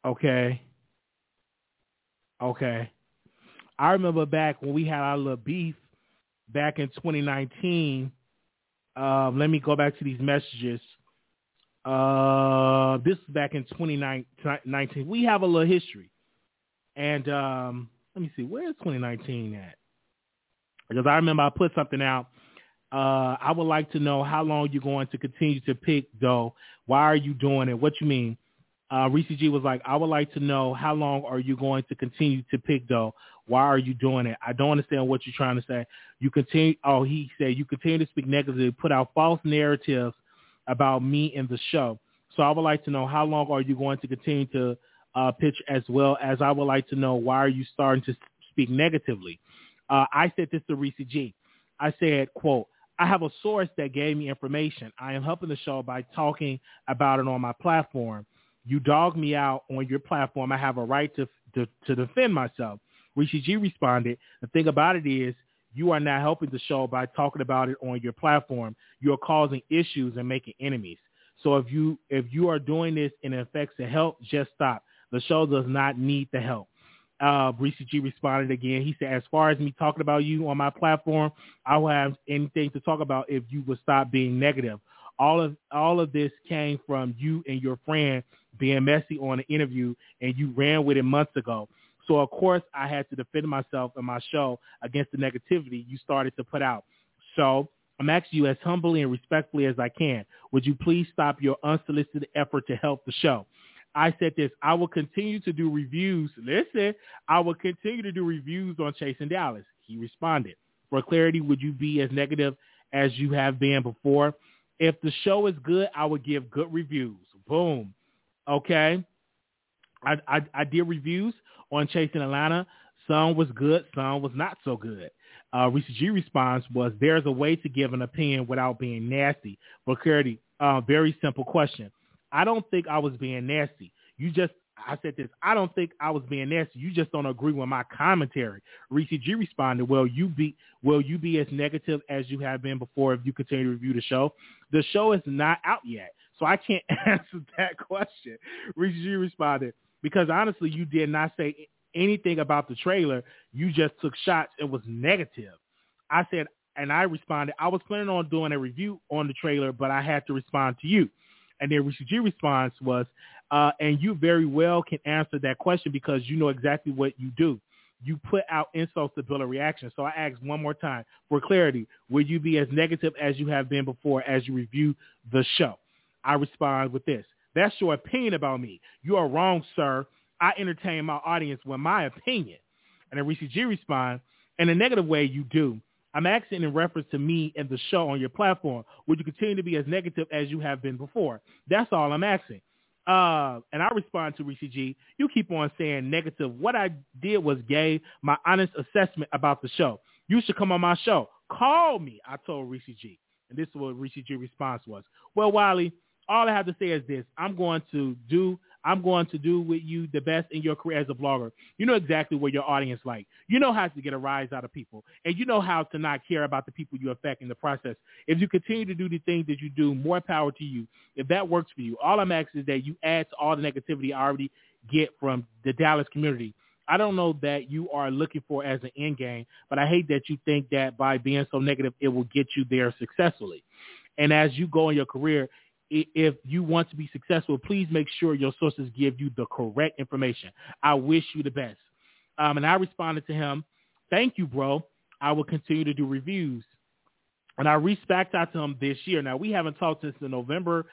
Okay. Okay. I remember back when we had our little beef back in 2019. Um, let me go back to these messages. Uh, this is back in 2019. We have a little history. And um, let me see, where's 2019 at? Because I remember I put something out. Uh, I would like to know how long you're going to continue to pick, though. Why are you doing it? What you mean? Uh, Reese G was like, I would like to know how long are you going to continue to pick, though? Why are you doing it? I don't understand what you're trying to say. You continue. Oh, he said you continue to speak negatively, put out false narratives about me and the show. So I would like to know how long are you going to continue to uh, pitch, as well as I would like to know why are you starting to speak negatively. Uh, I said this to Reese G. I said, quote, I have a source that gave me information. I am helping the show by talking about it on my platform. You dog me out on your platform. I have a right to to, to defend myself. Reese G responded, the thing about it is you are not helping the show by talking about it on your platform. You're causing issues and making enemies. So if you if you are doing this and it affects the help, just stop. The show does not need the help. Uh, Reese G responded again. He said, as far as me talking about you on my platform, I will have anything to talk about if you would stop being negative. All of all of this came from you and your friend being messy on an interview, and you ran with it months ago. So of course I had to defend myself in my show against the negativity you started to put out. So I'm asking you as humbly and respectfully as I can, would you please stop your unsolicited effort to help the show? I said this, I will continue to do reviews. Listen, I will continue to do reviews on Chasing Dallas. He responded. For clarity, would you be as negative as you have been before? If the show is good, I would give good reviews. Boom. Okay. I, I, I did reviews on Chasing Atlanta. Some was good, some was not so good. Uh, Reese G response was, there's a way to give an opinion without being nasty. But clarity, uh, very simple question. I don't think I was being nasty. You just, I said this, I don't think I was being nasty. You just don't agree with my commentary. Reese G responded, well, you be, will you be as negative as you have been before if you continue to review the show? The show is not out yet. So I can't answer that question. Reese G responded, because honestly, you did not say anything about the trailer. You just took shots It was negative. I said, and I responded, I was planning on doing a review on the trailer, but I had to respond to you. And then Reese G response was, uh, and you very well can answer that question because you know exactly what you do. You put out insults to build a reaction. So I ask one more time for clarity. Will you be as negative as you have been before as you review the show? I respond with this. That's your opinion about me. You are wrong, sir. I entertain my audience with my opinion. And then G responds, in a negative way, you do. I'm asking in reference to me and the show on your platform. Would you continue to be as negative as you have been before? That's all I'm asking. Uh, and I respond to Reese G. You keep on saying negative. What I did was gave my honest assessment about the show. You should come on my show. Call me, I told Reese G. And this is what Reese G response was. Well, Wiley, all I have to say is this. I'm going to do I'm going to do with you the best in your career as a blogger. You know exactly what your audience like. You know how to get a rise out of people. And you know how to not care about the people you affect in the process. If you continue to do the things that you do, more power to you. If that works for you, all I'm asking is that you add to all the negativity I already get from the Dallas community. I don't know that you are looking for as an end game, but I hate that you think that by being so negative, it will get you there successfully. And as you go in your career, if you want to be successful, please make sure your sources give you the correct information. I wish you the best. Um, and I responded to him, thank you, bro. I will continue to do reviews. And I reached back out to him this year. Now, we haven't talked since November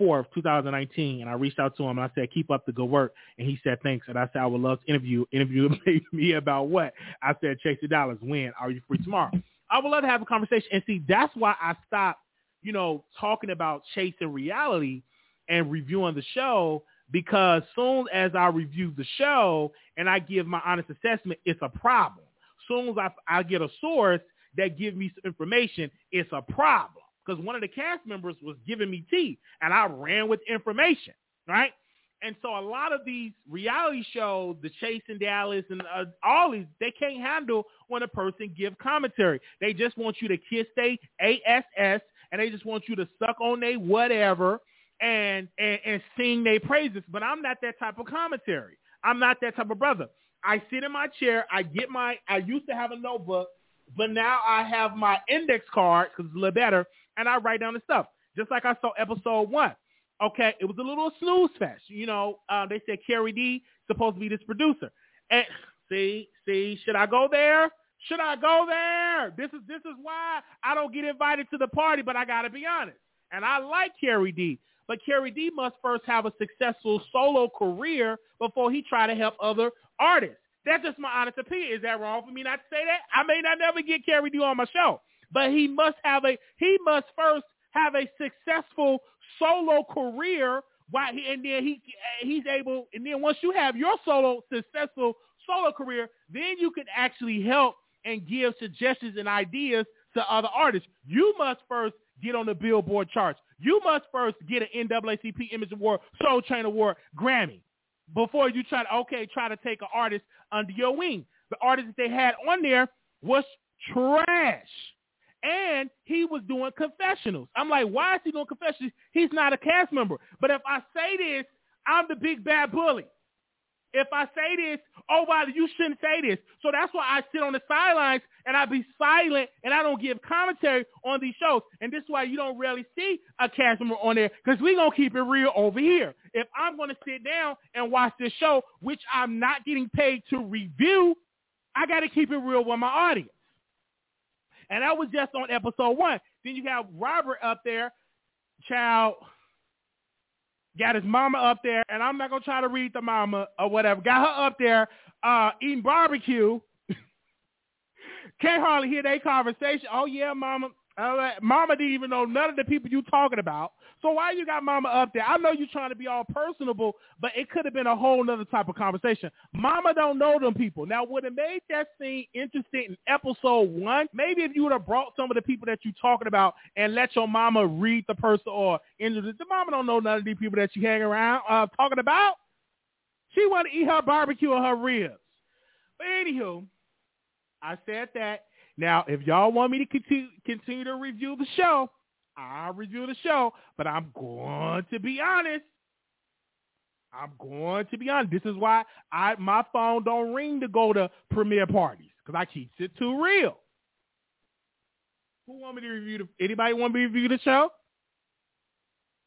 4th, 2019. And I reached out to him and I said, keep up the good work. And he said, thanks. And I said, I would love to interview, interview me about what? I said, Chase the Dollars, when? Are you free tomorrow? I would love to have a conversation. And see, that's why I stopped you know, talking about chasing reality and reviewing the show because soon as I review the show and I give my honest assessment, it's a problem. Soon as I, I get a source that gives me some information, it's a problem. Because one of the cast members was giving me tea and I ran with information, right? And so a lot of these reality shows, the Chase Chasing Dallas and uh, all these, they can't handle when a person give commentary. They just want you to kiss their ASS and they just want you to suck on they whatever and, and and sing their praises. But I'm not that type of commentary. I'm not that type of brother. I sit in my chair. I get my. I used to have a notebook, but now I have my index card because it's a little better, and I write down the stuff. Just like I saw episode one. Okay, it was a little snooze fest. You know, uh, they said Carrie D supposed to be this producer, and see, see, should I go there? Should I go there? This is this is why I don't get invited to the party, but I gotta be honest. And I like Carrie D. But Carrie D must first have a successful solo career before he try to help other artists. That's just my honest opinion. Is that wrong for me not to say that? I may not never get Carrie D on my show, but he must have a he must first have a successful solo career. Why he, and then he he's able and then once you have your solo successful solo career, then you can actually help and give suggestions and ideas to other artists. You must first get on the Billboard charts. You must first get an NAACP Image Award, Soul Train Award, Grammy before you try to, okay, try to take an artist under your wing. The artist that they had on there was trash. And he was doing confessionals. I'm like, why is he doing confessionals? He's not a cast member. But if I say this, I'm the big bad bully. If I say this, oh, wow, you shouldn't say this. So that's why I sit on the sidelines and I be silent and I don't give commentary on these shows. And this is why you don't really see a cast member on there because we going to keep it real over here. If I'm going to sit down and watch this show, which I'm not getting paid to review, I got to keep it real with my audience. And that was just on episode one. Then you have Robert up there, child – got his mama up there, and I'm not gonna try to read the mama or whatever. Got her up there uh, eating barbecue. Can't hardly hear their conversation. Oh yeah, mama. Mama didn't even know none of the people you talking about. So why you got mama up there? I know you're trying to be all personable, but it could have been a whole other type of conversation. Mama don't know them people. Now, would have made that scene interesting in episode one? Maybe if you would have brought some of the people that you talking about and let your mama read the person or the, the mama don't know none of these people that you hang around uh, talking about. She want to eat her barbecue or her ribs. But anywho, I said that. Now, if y'all want me to continue, continue to review the show, I'll review the show, but I'm going to be honest. I'm going to be honest. This is why I my phone don't ring to go to premiere parties because I keep it too real. Who want me to review the? Anybody want me to review the show?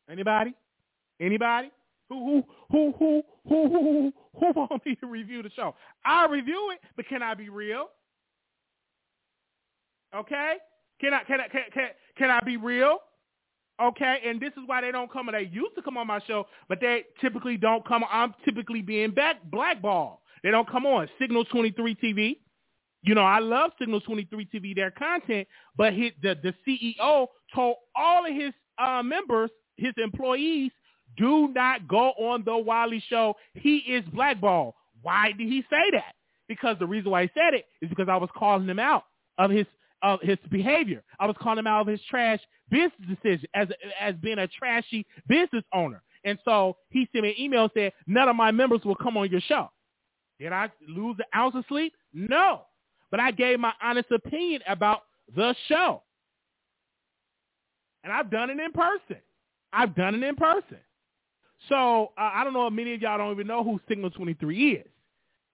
Anybody? Anybody? Who who who who who who who want me to review the show? I'll review it, but can I be real? Okay? Can I can I can can, can I be real? Okay, and this is why they don't come. They used to come on my show, but they typically don't come. I'm typically being back blackballed. They don't come on Signal 23 TV. You know, I love Signal 23 TV, their content, but his, the the CEO told all of his uh, members, his employees, do not go on the Wiley show. He is blackballed. Why did he say that? Because the reason why he said it is because I was calling him out of his of his behavior. I was calling him out of his trash business decision as as being a trashy business owner. And so he sent me an email said, none of my members will come on your show. Did I lose an ounce of sleep? No. But I gave my honest opinion about the show. And I've done it in person. I've done it in person. So uh, I don't know if many of y'all don't even know who Signal 23 is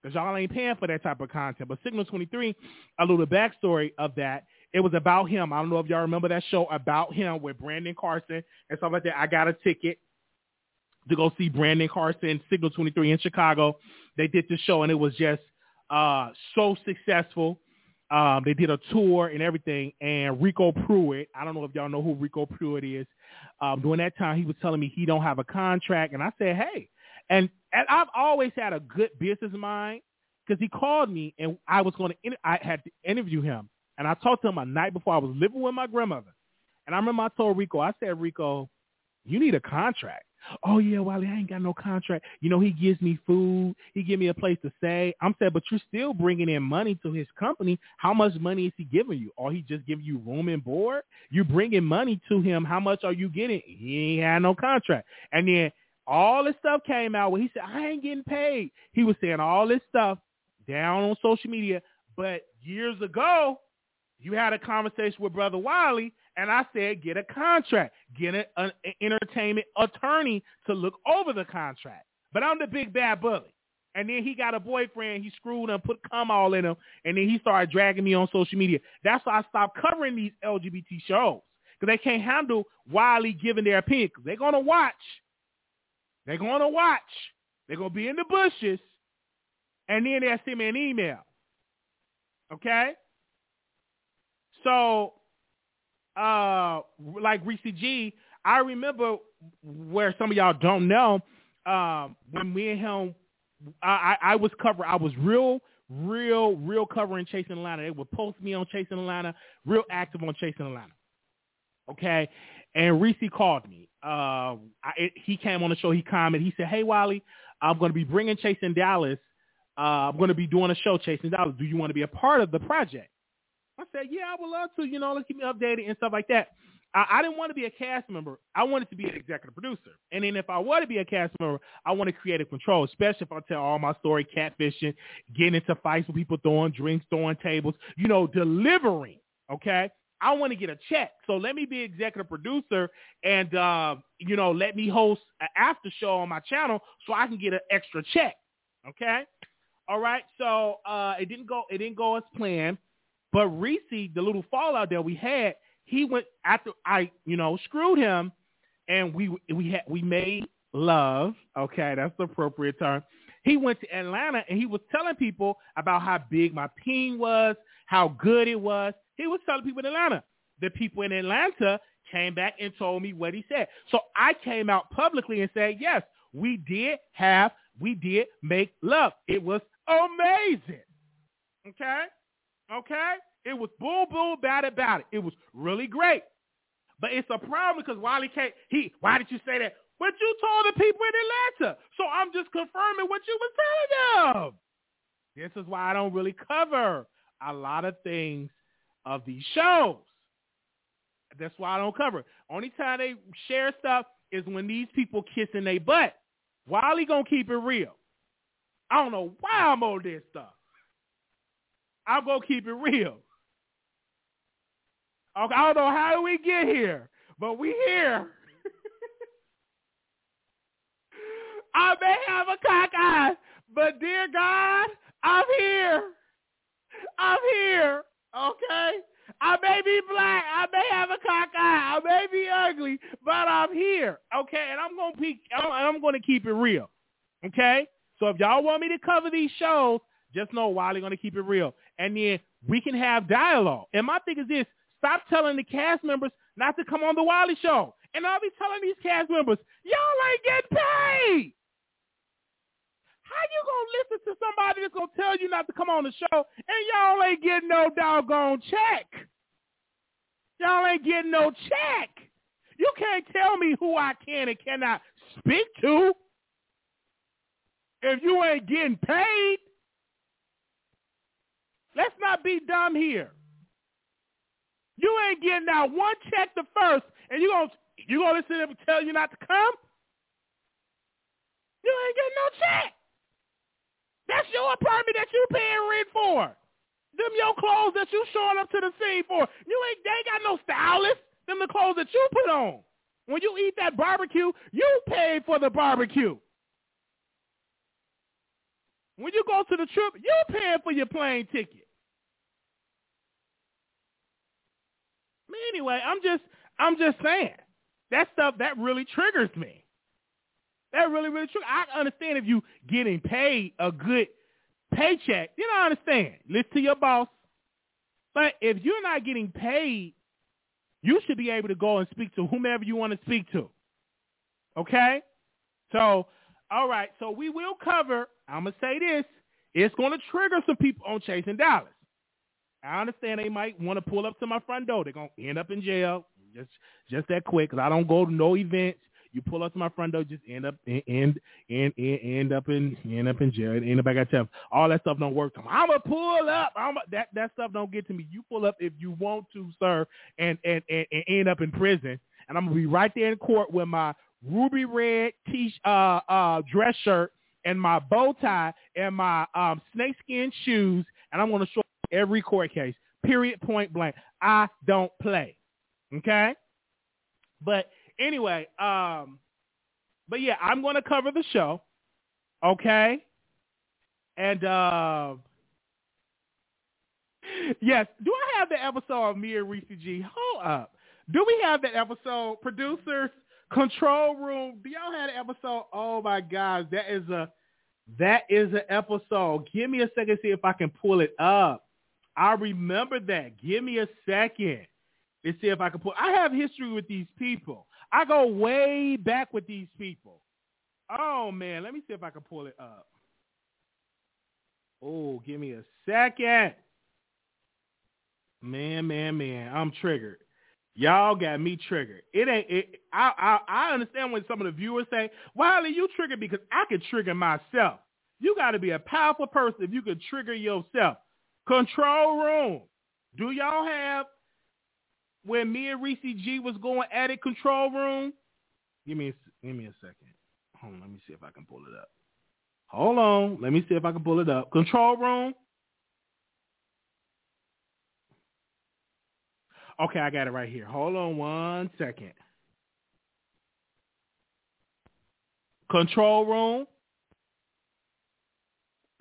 because y'all ain't paying for that type of content. But Signal 23, a little backstory of that, it was about him. I don't know if y'all remember that show about him with Brandon Carson and stuff like that. I got a ticket to go see Brandon Carson, Signal 23 in Chicago. They did the show and it was just uh, so successful. Um, they did a tour and everything. And Rico Pruitt, I don't know if y'all know who Rico Pruitt is. Um, during that time, he was telling me he don't have a contract, and I said, hey, and, and I've always had a good business mind because he called me and I was going to, I had to interview him. And I talked to him a night before I was living with my grandmother. And I remember I told Rico, I said, Rico, you need a contract. Oh yeah, Wally, I ain't got no contract. You know, he gives me food. He give me a place to stay. I'm saying, but you're still bringing in money to his company. How much money is he giving you? Or he just giving you room and board? You're bringing money to him. How much are you getting? He ain't had no contract. And then all this stuff came out where he said, I ain't getting paid. He was saying all this stuff down on social media. But years ago, you had a conversation with Brother Wiley, and I said, get a contract. Get an, an entertainment attorney to look over the contract. But I'm the big bad bully. And then he got a boyfriend. He screwed him, put cum all in him, and then he started dragging me on social media. That's why I stopped covering these LGBT shows because they can't handle Wiley giving their opinion. Because they're gonna watch they're going to watch. They're going to be in the bushes. And then they'll send me an email. Okay? So, uh, like Reese G, I remember where some of y'all don't know, um, when me and him, I, I, I was covering, I was real, real, real covering Chasing Atlanta. They would post me on Chasing Atlanta, real active on Chasing Atlanta. Okay? And Reese called me. Uh, I, he came on the show. He commented. He said, "Hey, Wally, I'm going to be bringing Chasing Dallas. Uh, I'm going to be doing a show, Chasing Dallas. Do you want to be a part of the project?" I said, "Yeah, I would love to. You know, let's keep me updated and stuff like that." I, I didn't want to be a cast member. I wanted to be an executive producer. And then if I were to be a cast member, I want to create a control, especially if I tell all my story, catfishing, getting into fights with people, throwing drinks, throwing tables, you know, delivering. Okay. I want to get a check. So let me be executive producer and, uh, you know, let me host an after show on my channel so I can get an extra check. Okay. All right. So uh, it didn't go. It didn't go as planned. But Reese, the little fallout that we had, he went after I, you know, screwed him, and we we had we made love. Okay, that's the appropriate term. He went to Atlanta and he was telling people about how big my peen was, how good it was. He was telling people in Atlanta. The people in Atlanta came back and told me what he said. So I came out publicly and said, yes, we did have, we did make love. It was amazing. Okay? Okay? It was bull, bull, bad about it. It was really great. But it's a problem because Wiley can't, he, why did you say that? But you told the people in Atlanta. So I'm just confirming what you were telling them. This is why I don't really cover a lot of things of these shows. That's why I don't cover it. Only time they share stuff is when these people kissing their butt. Wiley gonna keep it real. I don't know why I'm on this stuff. I'm gonna keep it real. Okay, I don't know how we get here, but we here. I may have a cock eye, but dear God, I'm here. I'm here. Okay? I may be black. I may have a cock eye. I may be ugly, but I'm here. Okay? And I'm gonna be I'm, I'm gonna keep it real. Okay? So if y'all want me to cover these shows, just know Wiley gonna keep it real. And then we can have dialogue. And my thing is this, stop telling the cast members not to come on the Wiley show. And I'll be telling these cast members, y'all ain't getting paid. How you gonna listen to somebody that's gonna tell you not to come on the show and y'all ain't getting no doggone check? Y'all ain't getting no check. You can't tell me who I can and cannot speak to if you ain't getting paid. Let's not be dumb here. You ain't getting out one check the first, and you gonna you gonna listen to them tell you not to come? You ain't getting no check. That's your apartment that you paying rent for. Them your clothes that you showing up to the scene for. You ain't they ain't got no stylist. Them the clothes that you put on. When you eat that barbecue, you pay for the barbecue. When you go to the trip, you paying for your plane ticket. Anyway, I'm just I'm just saying that stuff that really triggers me. That really really true. I understand if you getting paid a good paycheck, you I understand. Listen to your boss. But if you're not getting paid, you should be able to go and speak to whomever you want to speak to. Okay? So, all right. So we will cover. I'm gonna say this. It's gonna trigger some people on chasing Dallas. I understand they might want to pull up to my front door. They're gonna end up in jail just just that quick because I don't go to no events. You pull up to my front door, just end up end end end, end up in end up in jail. End up I got tell all that stuff don't work. I'm gonna pull up. I'm a, that that stuff don't get to me. You pull up if you want to, sir, and and and, and end up in prison. And I'm gonna be right there in court with my ruby red t uh uh dress shirt and my bow tie and my um snakeskin shoes, and I'm gonna show every court case. Period. Point blank. I don't play. Okay. But anyway, um, but yeah, I'm going to cover the show. Okay. And uh, yes, do I have the episode of me and Reese G? Hold up. Do we have that episode, producers? Control room. Do y'all have the episode? Oh my gosh, that is a that is an episode. Give me a second, see if I can pull it up. I remember that. Give me a second and see if I can pull. I have history with these people. I go way back with these people. Oh man, let me see if I can pull it up. Oh, give me a second. Man, man, man, I'm triggered. Y'all got me triggered. It ain't. It, I, I I understand when some of the viewers say, "Wiley, you triggered because I can trigger myself." You got to be a powerful person if you can trigger yourself. Control room. Do y'all have when me and Reese G was going at it control room? Give me a, give me a second. Hold on, let me see if I can pull it up. Hold on, let me see if I can pull it up. Control room. Okay, I got it right here. Hold on one second. Control room.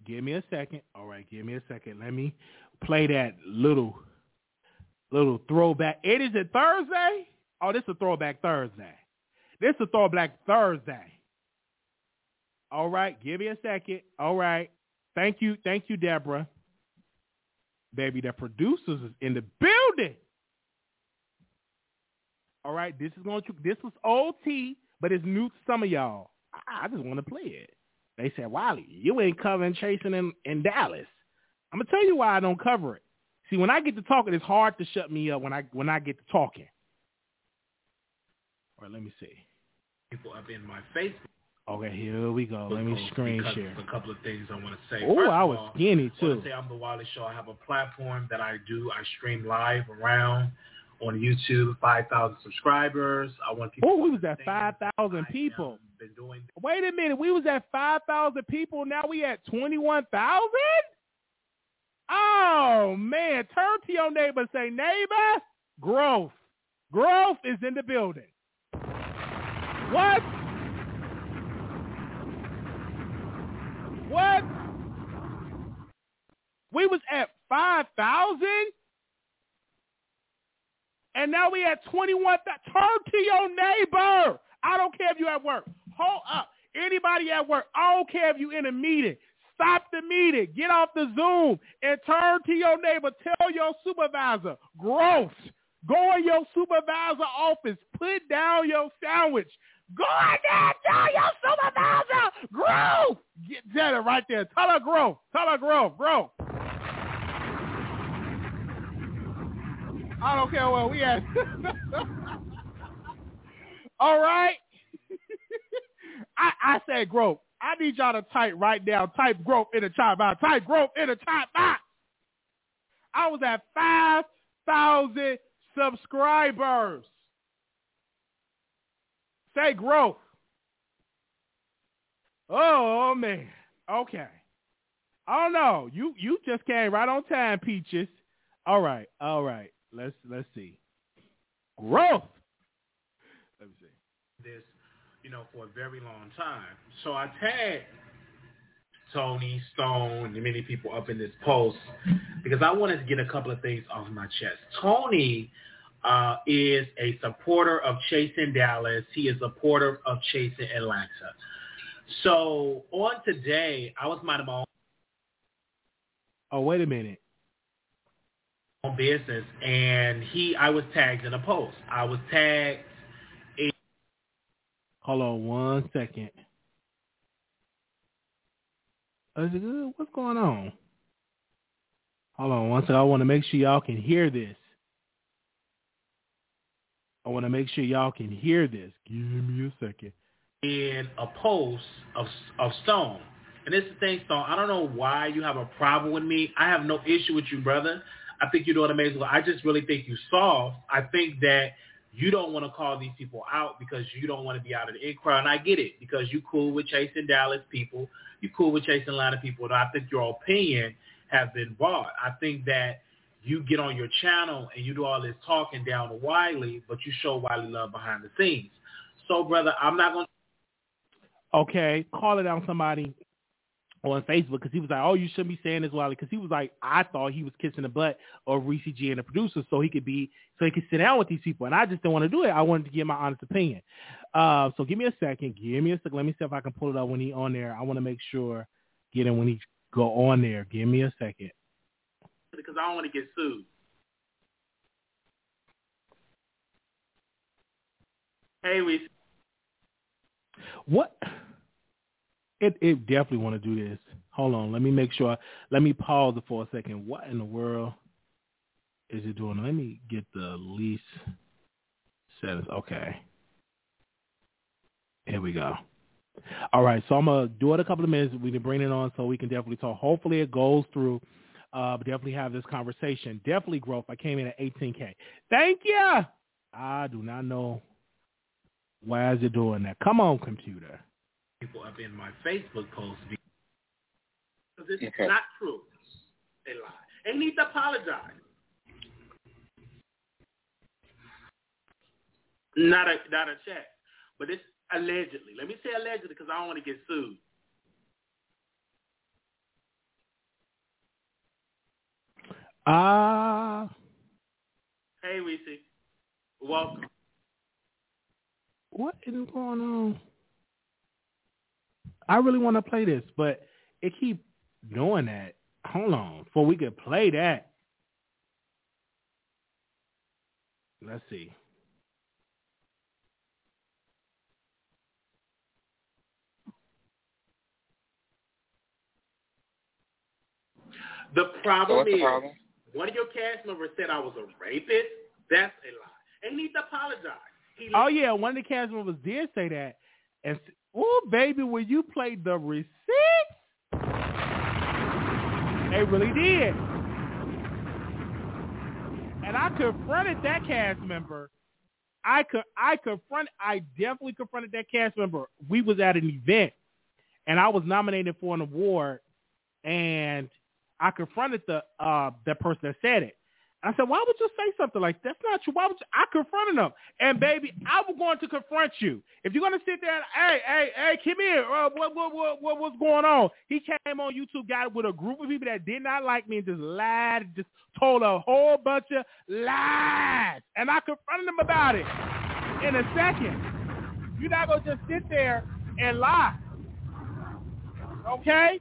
Give me a second. All right, give me a second. Let me play that little little throwback. It is it Thursday? Oh, this is a throwback Thursday. This is a throwback Thursday. All right, give me a second. All right. Thank you. Thank you, Deborah. Baby, the producers is in the building. All right, this is going to this was OT, but it's new to some of y'all. I, I just want to play it. They said, Wiley, you ain't covering chasing in, in Dallas. I'm gonna tell you why I don't cover it. See, when I get to talking, it's hard to shut me up when I when I get to talking. All right, let me see. People up in my Facebook. Okay, here we go. Let me screen share. A couple of things I want to say. Oh, I was all, skinny too. I want to say I'm the Wiley Show. I have a platform that I do. I stream live around on YouTube. Five thousand subscribers. I want people. Oh, we was at five thousand people. Been doing. Wait a minute. We was at five thousand people. Now we at twenty one thousand. Oh man, turn to your neighbor and say, neighbor, growth. Growth is in the building. What? What? We was at 5,000? And now we at 21. Turn to your neighbor. I don't care if you at work. Hold up. Anybody at work, I don't care if you in a meeting. Stop the meeting. Get off the Zoom and turn to your neighbor. Tell your supervisor, growth. Go in your supervisor office. Put down your sandwich. Go in there. Tell your supervisor, growth. Get Jenna right there. Tell her growth. Tell her growth. Growth. I don't care what we at. All right. I, I said growth. I need y'all to type right now. Type growth in the chat box. Type growth in the chat box. I was at 5,000 subscribers. Say growth. Oh, man. Okay. I don't know. You you just came right on time, Peaches. All right. All right. Let's let's see. Growth. Let me see. This you know, for a very long time. So I tagged Tony, Stone and many people up in this post because I wanted to get a couple of things off my chest. Tony uh, is a supporter of Chasing Dallas. He is a supporter of Chasing Atlanta. So on today, I was minding my own. Oh, wait a minute. On business, and he, I was tagged in a post. I was tagged Hold on one second. What's going on? Hold on one second. I want to make sure y'all can hear this. I want to make sure y'all can hear this. Give me a second. In a post of of Stone. And this is the thing, Stone. I don't know why you have a problem with me. I have no issue with you, brother. I think you're doing amazing. I just really think you soft. I think that you don't want to call these people out because you don't want to be out of the in crowd. And I get it because you cool with chasing Dallas people. You cool with chasing Atlanta people. And I think your opinion has been bought. I think that you get on your channel and you do all this talking down to Wiley, but you show Wiley love behind the scenes. So, brother, I'm not going to... Okay, call it out somebody on Facebook because he was like, "Oh, you shouldn't be saying this, Wiley," because he was like, I thought he was kissing the butt of Reese G and the producer, so he could be, so he could sit down with these people, and I just didn't want to do it. I wanted to give my honest opinion. Uh, so give me a second, give me a second. Let me see if I can pull it up when he on there. I want to make sure get him when he go on there. Give me a second because I don't want to get sued. Hey, Reese. What? It it definitely want to do this. Hold on, let me make sure. Let me pause it for a second. What in the world is it doing? Let me get the least settings. Okay. Here we go. All right, so I'm gonna do it a couple of minutes. We can bring it on so we can definitely talk. Hopefully it goes through. Uh, definitely have this conversation. Definitely growth. I came in at 18k. Thank you. I do not know why is it doing that. Come on, computer people up in my Facebook post because it's okay. not true. They lie. They need to apologize. Not a not a check, but it's allegedly. Let me say allegedly because I don't want to get sued. Ah. Uh, hey, Reese. Welcome. What is going on? I really want to play this, but it keep doing that. Hold on, before we could play that. Let's see. The problem so is, the problem? one of your cast members said I was a rapist. That's a lie. And he needs to apologize. He oh yeah, one of the cast members did say that, and Oh, baby, when you played the receipt, they really did. And I confronted that cast member. I could, I confront, I definitely confronted that cast member. We was at an event, and I was nominated for an award, and I confronted the uh, that person that said it. I said, why would you say something like that? That's not true. Why would you? I confronted him. And baby, I was going to confront you. If you're going to sit there and, hey, hey, hey, come here. Uh, what, what, what, what, what's going on? He came on YouTube, got with a group of people that did not like me and just lied, just told a whole bunch of lies. And I confronted him about it in a second. You're not going to just sit there and lie. Okay?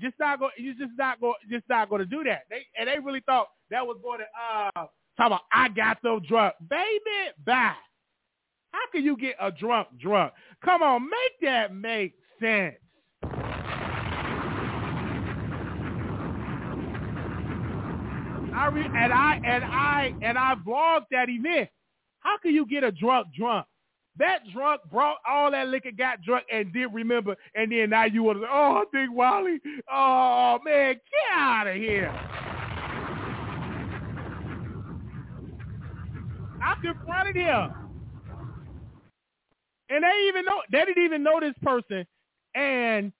Just not go. You just not. Just not going to do that. They and they really thought that was going to uh talk about. I got so drunk, baby. Bye. How can you get a drunk drunk? Come on, make that make sense. I re- and I and I and I vlogged that event. How can you get a drunk drunk? That drunk brought all that liquor, got drunk, and didn't remember, and then now you want to oh, think Wally, oh, man, get out of here. I confronted him. And they even know, they didn't even know this person. And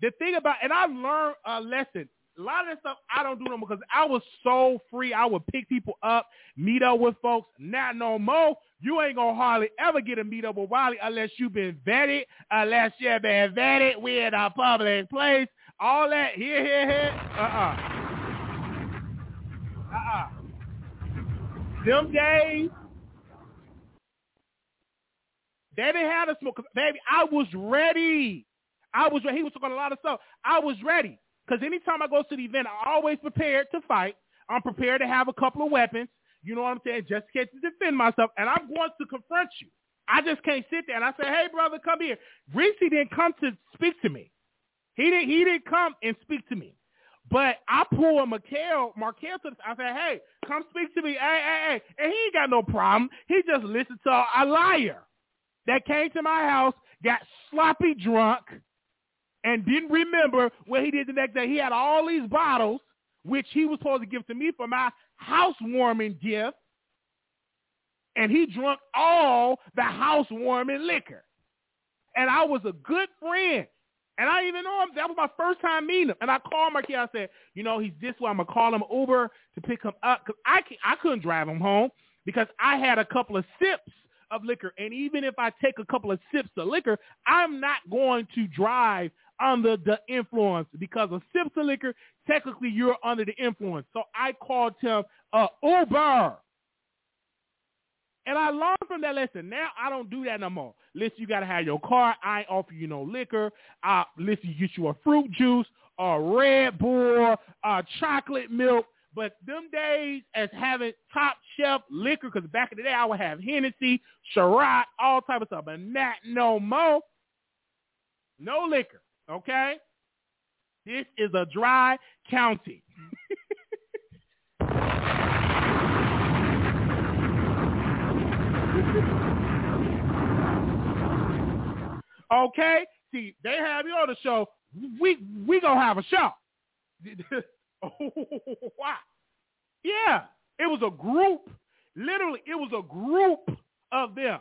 the thing about, and I learned a lesson a lot of that stuff I don't do no more because I was so free. I would pick people up, meet up with folks. Not no more. You ain't gonna hardly ever get a meet up with Wiley unless you've been vetted, unless you've been vetted. We in a public place. All that here, here, here. Uh-uh. Uh-uh. Them days, they didn't have the smoke. Baby, I was ready. I was ready. He was talking a lot of stuff. I was ready. Because anytime I go to the event, I'm always prepared to fight. I'm prepared to have a couple of weapons. You know what I'm saying? Just in case to defend myself. And I'm going to confront you. I just can't sit there and I say, hey, brother, come here. Reese didn't come to speak to me. He didn't, he didn't come and speak to me. But I pull a Markel, Markel to the, I said, hey, come speak to me. Hey, hey, hey. And he ain't got no problem. He just listened to a liar that came to my house, got sloppy drunk, and didn't remember what he did the next day. He had all these bottles, which he was supposed to give to me for my housewarming gift, and he drunk all the housewarming liquor. And I was a good friend. And I even know him. That was my first time meeting him. And I called my kid. I said, you know, he's this way. I'm going to call him Uber to pick him up. Because I, I couldn't drive him home because I had a couple of sips of liquor. And even if I take a couple of sips of liquor, I'm not going to drive under the influence because of sips of liquor, technically you're under the influence. So I called him uh, Uber. And I learned from that lesson. Now I don't do that no more. Listen, you got to have your car. I offer you no liquor. Uh, listen, you get you a fruit juice, a Red Bull, a chocolate milk. But them days as having top shelf liquor, because back in the day I would have Hennessy, Ciroc, all type of stuff. But not no more. No liquor. Okay? This is a dry county. okay? See, they have you on the show. We we gonna have a show. wow. Yeah. It was a group. Literally, it was a group of them.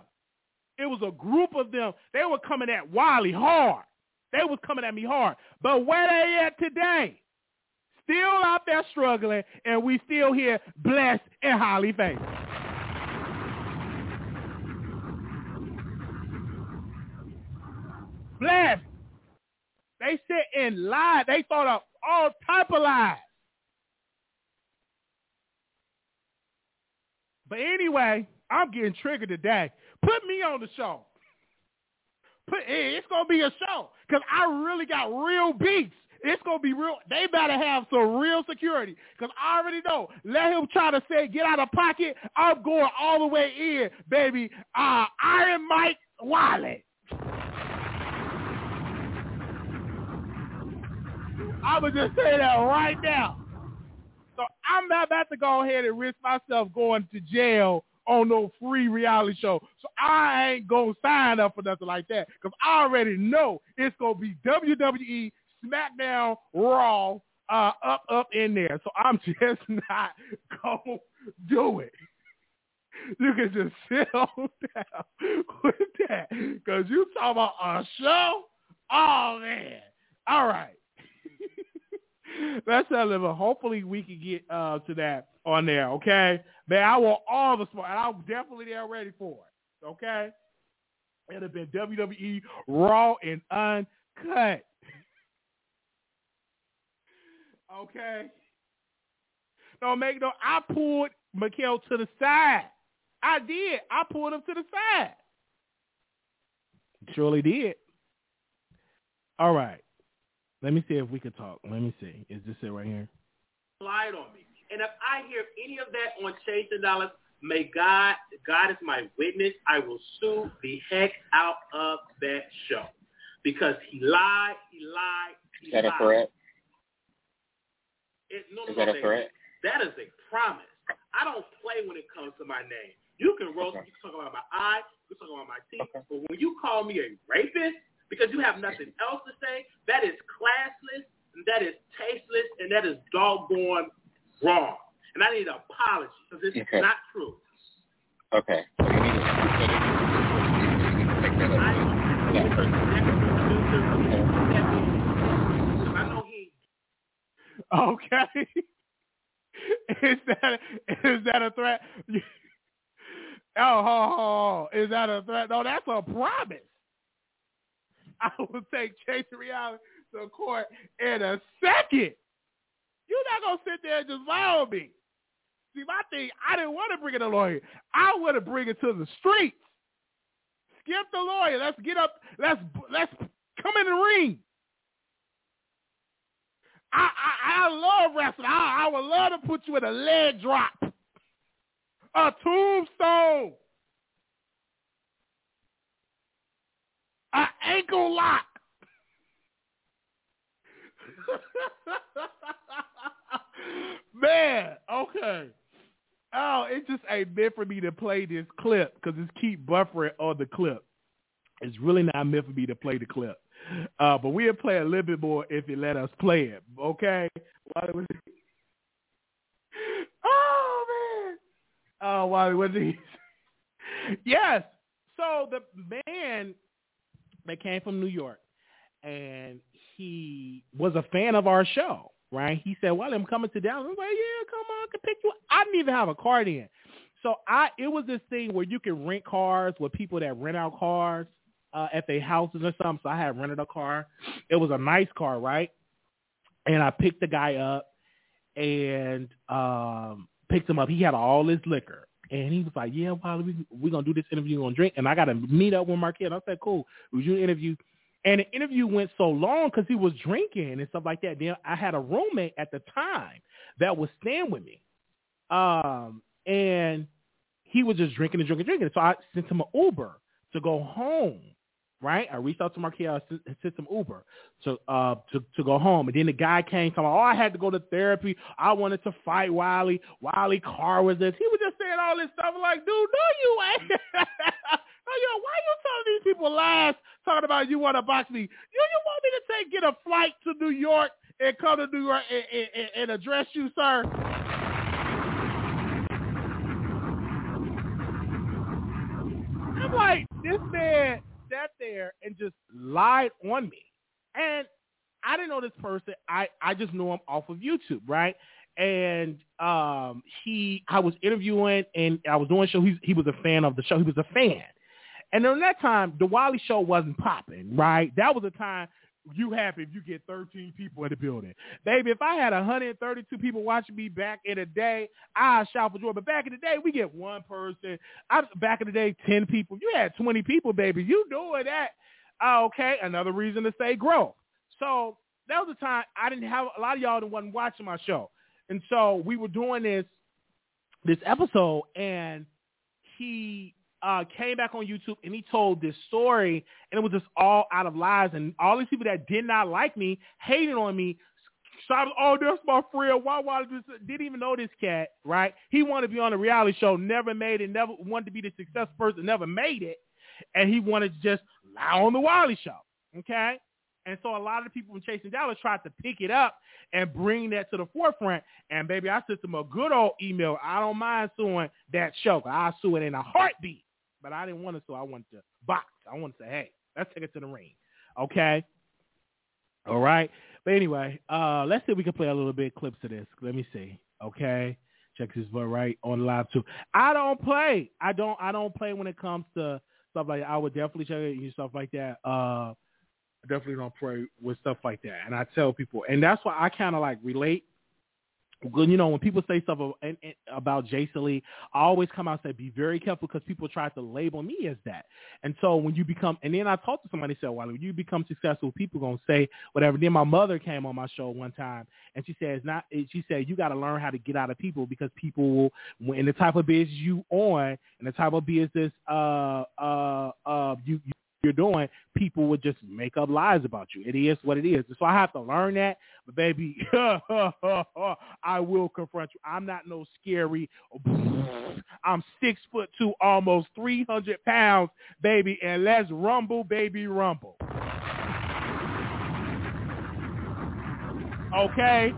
It was a group of them. They were coming at Wiley hard. They was coming at me hard. But where they at today? Still out there struggling, and we still here blessed and highly favored. Blessed. They sit and lied. They thought of all type of lies. But anyway, I'm getting triggered today. Put me on the show. Put, it's gonna be a show because I really got real beats. It's gonna be real. They better have some real security because I already know. Let him try to say get out of pocket. I'm going all the way in, baby. Uh, Iron Mike Wallet. I would just say that right now. So I'm not about to go ahead and risk myself going to jail on no free reality show. So I ain't going to sign up for nothing like that because I already know it's going to be WWE, SmackDown, Raw, uh, up, up in there. So I'm just not going to do it. You can just sit on down with that because you talk about a show. Oh, man. All right. Let's tell them. Hopefully, we can get uh, to that on there. Okay, man. I want all the sport, I'm definitely there ready for it. Okay, it'd have been WWE Raw and uncut. okay. Don't make no. I pulled Mikael to the side. I did. I pulled him to the side. Surely did. All right. Let me see if we can talk. Let me see. Is this it right here? Lied on me. And if I hear any of that on Chasing Dallas, may God, God is my witness, I will sue the heck out of that show. Because he lied, he lied, he Is that lied. a threat? It, no, Is no, that a baby. threat? That is a promise. I don't play when it comes to my name. You can roast Okay. you can talk about my eye, you can talk about my teeth, Okay. but when you call me a rapist because you have nothing else to say, that is classless, and that is tasteless, and that is doggone wrong. And I need an apology because it's Okay. not true. Okay. So you need to, so you need to take that I, up. Yeah. I know he Okay. is that is that a threat? Oh, ho, ho, is that a threat? No, that's a promise. I will take Chase Reality to court in a second. You're not gonna sit there and just lie on me. See, my thing, I didn't want to bring in a lawyer. I want to bring it to the streets. Skip the lawyer. Let's get up. Let's let's come in the ring. I, I, I love wrestling. I, I would love to put you in a leg drop, a tombstone, an ankle lock. Man, okay. Oh, it just ain't meant for me to play this clip because it's keep buffering on the clip. It's really not meant for me to play the clip. Uh, but we'll play a little bit more if you let us play it. Okay? Oh man. Oh Wally, what he? yes. So the man that came from New York and he was a fan of our show, right? He said, Well, I'm coming to Dallas. I was like, Yeah, come on, I can pick you up. I didn't even have a car then. So I it was this thing where you can rent cars with people that rent out cars uh, at their houses or something. So I had rented a car. It was a nice car, right? And I picked the guy up and um, picked him up. He had all his liquor. And he was like, yeah, Wally, we, we're going to do this interview on drink. And I got to meet up with Marquette. I said, cool. Do an interview. And the interview went so long because he was drinking and stuff like that. Then I had a roommate at the time that was staying with me. Um, and he was just drinking and drinking and drinking. So I sent him an Uber to go home. Right, I reached out to I sent, him Uber to uh to to go home, and then the guy came talking, oh, I had to go to therapy. I wanted to fight Wiley. Wiley Carr was this. He was just saying all this stuff. I'm like, dude, no, you ain't. no, you. Why you telling these people lies? Talking about you want to box me? You you want me to take get a flight to New York and come to New York and, and, and address you, sir? I'm like, this man sat there and just lied on me. And I didn't know this person. I, I just knew him off of YouTube, right? And um, he, I was interviewing and I was doing show. He, he was a fan of the show. He was a fan. And during that time, the Wiley show wasn't popping, right? That was a time you happy if you get 13 people in the building. Baby, if I had 132 people watching me back in the day, I'd shout for joy. But back in the day, we get one person. I, back in the day, 10 people. You had 20 people, baby. You doing that. Okay, another reason to say growth. So that was the time I didn't have, a lot of y'all that wasn't watching my show. And so we were doing this, this episode, and he uh, came back on YouTube and he told this story, and it was just all out of lies. And all these people that did not like me hated on me. So I oh, that's my friend. Why? Why just didn't even know this cat, right? He wanted to be on a reality show, never made it, never wanted to be the successful person, never made it, and he wanted to just lie on the Wiley show, okay? And so a lot of people from Chasing Dallas tried to pick it up and bring that to the forefront. And baby, I sent them a good old email. I don't mind suing that show. I'll sue it in a heartbeat. But I didn't want to so I wanted to box. I wanted to say, hey, let's take it to the ring. Okay? All right. But anyway, uh, let's see if we can play a little bit clips of this. Let me see. Okay. Check this but right on live too. I don't play. I don't I don't play when it comes to stuff like that. I would definitely check it and stuff like that. Uh I definitely don't play with stuff like that. And I tell people and that's why I kinda like relate you know, when people say stuff about Jason Lee, I always come out and say, be very careful because people try to label me as that. And so when you become, and then I talked to somebody said, well, when you become successful, people going to say whatever. Then my mother came on my show one time and she it's not, she said, you got to learn how to get out of people because people will, in the type of business you on and the type of business, uh, uh, uh, you, you you're doing, people would just make up lies about you. It is what it is. So I have to learn that. But baby, I will confront you. I'm not no scary. I'm six foot two, almost 300 pounds, baby. And let's rumble, baby, rumble. Okay?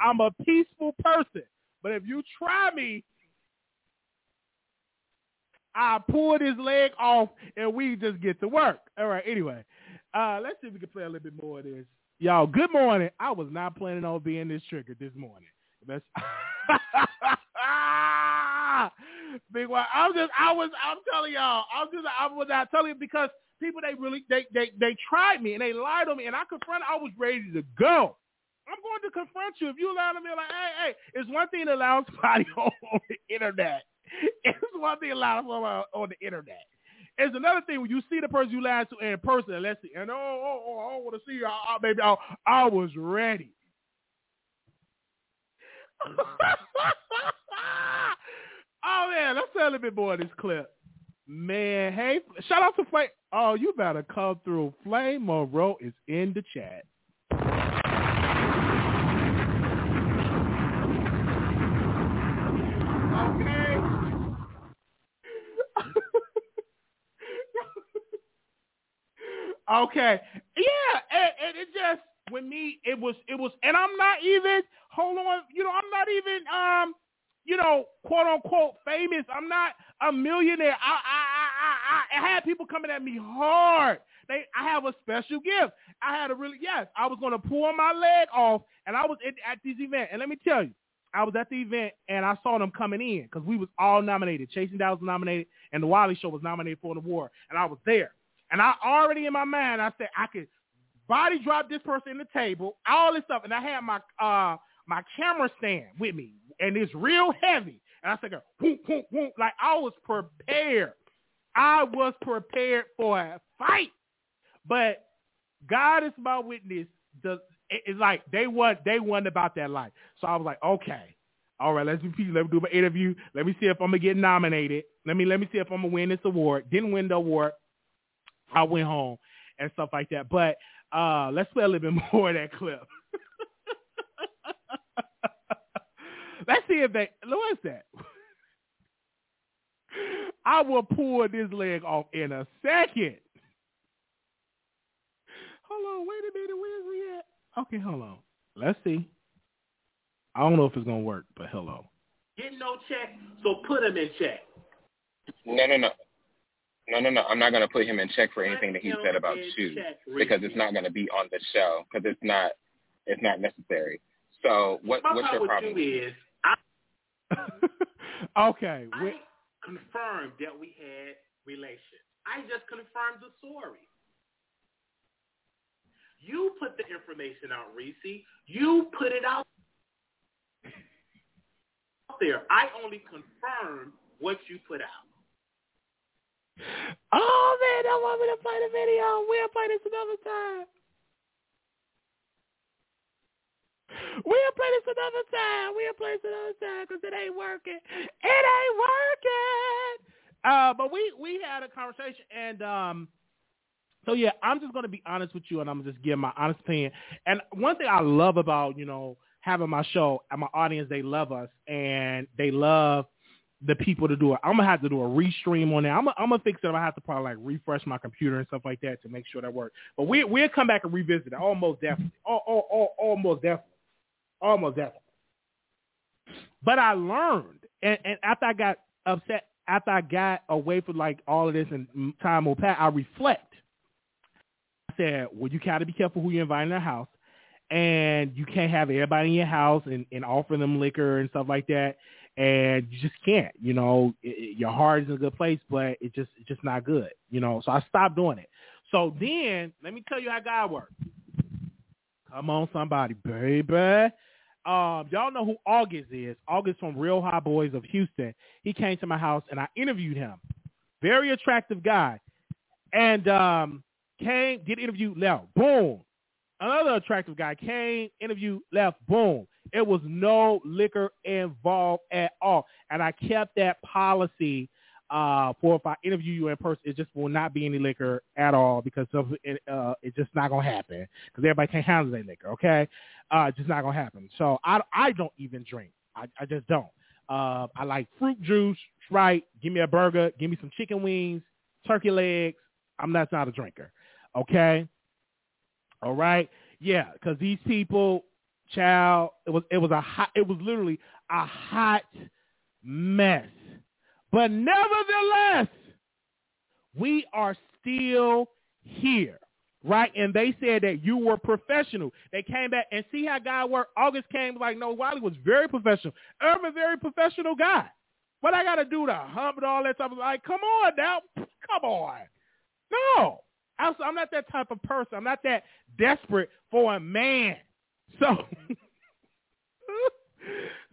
I'm a peaceful person. But if you try me, I pulled his leg off and we just get to work. All right, anyway. Uh, let's see if we can play a little bit more of this. Y'all, good morning. I was not planning on being this triggered this morning. That's Big one. I'm just I was I'm telling y'all, I'm just I was not telling you because people they really they they they tried me and they lied on me and I confronted I was ready to go. I'm going to confront you. If you to me like, hey, hey, it's one thing to allow somebody on the internet it's one thing a lot of them on, uh, on the internet. It's another thing when you see the person you lied to in person. and Let's see, and oh, oh, oh I don't want to see you. I, I, baby, I, I was ready. oh man, let's tell a little bit more of this clip. Man, hey, shout out to Flame. Oh, you better come through. Flame Monroe is in the chat. Okay. Yeah, and, and it just with me it was it was and I'm not even hold on, you know, I'm not even um you know, quote unquote famous. I'm not a millionaire. I I I I, I had people coming at me hard. They I have a special gift. I had a really yes, I was gonna pull my leg off and I was at, at this event. And let me tell you, I was at the event and I saw them coming in because we was all nominated. Chasing Dallas was nominated and the Wiley Show was nominated for an award. And I was there. And I already in my mind, I said I could body drop this person in the table, all this stuff. And I had my uh my camera stand with me, and it's real heavy. And I said, whoop, whoop, whoop, like I was prepared. I was prepared for a fight. But God is my witness. The, it's like they want they want about that life. So I was like, okay, all right, let's repeat. Let me do my interview. Let me see if I'm gonna get nominated. Let me let me see if I'm gonna win this award. Didn't win the award. I went home and stuff like that. But uh, let's play a little bit more of that clip. let's see if they. What's that? I will pull this leg off in a second. Hold on, wait a minute, where's we at? Okay, hold on. Let's see. I don't know if it's gonna work, but hello. Get no check, so put him in check. No, no, no. No, no, no. I'm not going to put him in check for anything that he said about you because it's not going to be on the show because it's not it's not necessary. So what My what's your problem? Is, I, okay. I confirmed that we had relations. I just confirmed the story. You put the information out, Reese. You put it out there. I only confirmed what you put out. Oh man, I want me to play the video. We'll play this another time. We'll play this another time. We'll play this another time because it ain't working. It ain't working. Uh, but we we had a conversation and um. So yeah, I'm just gonna be honest with you, and I'm just giving my honest opinion. And one thing I love about you know having my show and my audience, they love us and they love the people to do it. I'm gonna have to do a restream on that. I'm gonna, I'm gonna fix it. Gonna have to probably like refresh my computer and stuff like that to make sure that works. But we we'll come back and revisit it. Almost definitely. Oh, oh, oh, almost definitely. Almost definitely. But I learned, and, and after I got upset, after I got away from like all of this and time will pass, I reflect. I said, well, you got to be careful who you invite in the house, and you can't have everybody in your house and, and offer them liquor and stuff like that. And you just can't, you know, it, it, your heart is in a good place, but it just it's just not good, you know. So I stopped doing it. So then, let me tell you how God works. Come on, somebody, baby. Um, y'all know who August is. August from Real Hot Boys of Houston. He came to my house and I interviewed him. Very attractive guy. And um, came, did interview, left. Boom. Another attractive guy came, interview, left. Boom. It was no liquor involved at all. And I kept that policy uh, for if I interview you in person, it just will not be any liquor at all because of it, uh, it's just not gonna happen because everybody can't handle their liquor. Okay, uh, it's just not gonna happen. So I I don't even drink. I, I just don't. Uh, I like fruit juice, right? Give me a burger, give me some chicken wings, turkey legs. I'm not not a drinker. Okay. All right. Yeah, because these people, child, it was it was a hot. It was literally a hot mess but nevertheless, we are still here, right? And they said that you were professional. They came back and see how God worked. August came like, no, Wiley was very professional. I'm a very professional guy. What I got to do to hump and all that stuff? Like, come on now. Come on. No. I'm not that type of person. I'm not that desperate for a man. So,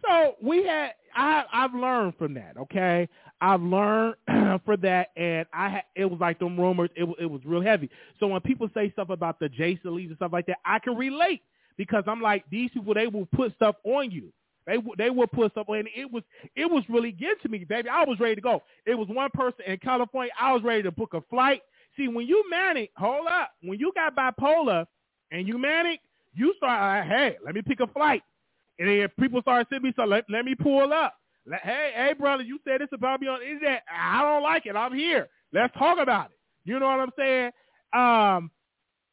so we had, I, I've learned from that, okay? I've learned for that, and I ha- it was like them rumors. It, it was real heavy. So when people say stuff about the Jason Lees and stuff like that, I can relate because I'm like these people. They will put stuff on you. They they will put stuff on. And it was it was really getting to me, baby. I was ready to go. It was one person in California. I was ready to book a flight. See, when you manic, hold up. When you got bipolar and you manic, you start. Hey, let me pick a flight. And then people start sending me so let, let me pull up hey, hey, brother, you said this about me on internet. I don't like it. I'm here. Let's talk about it. You know what I'm saying? Um,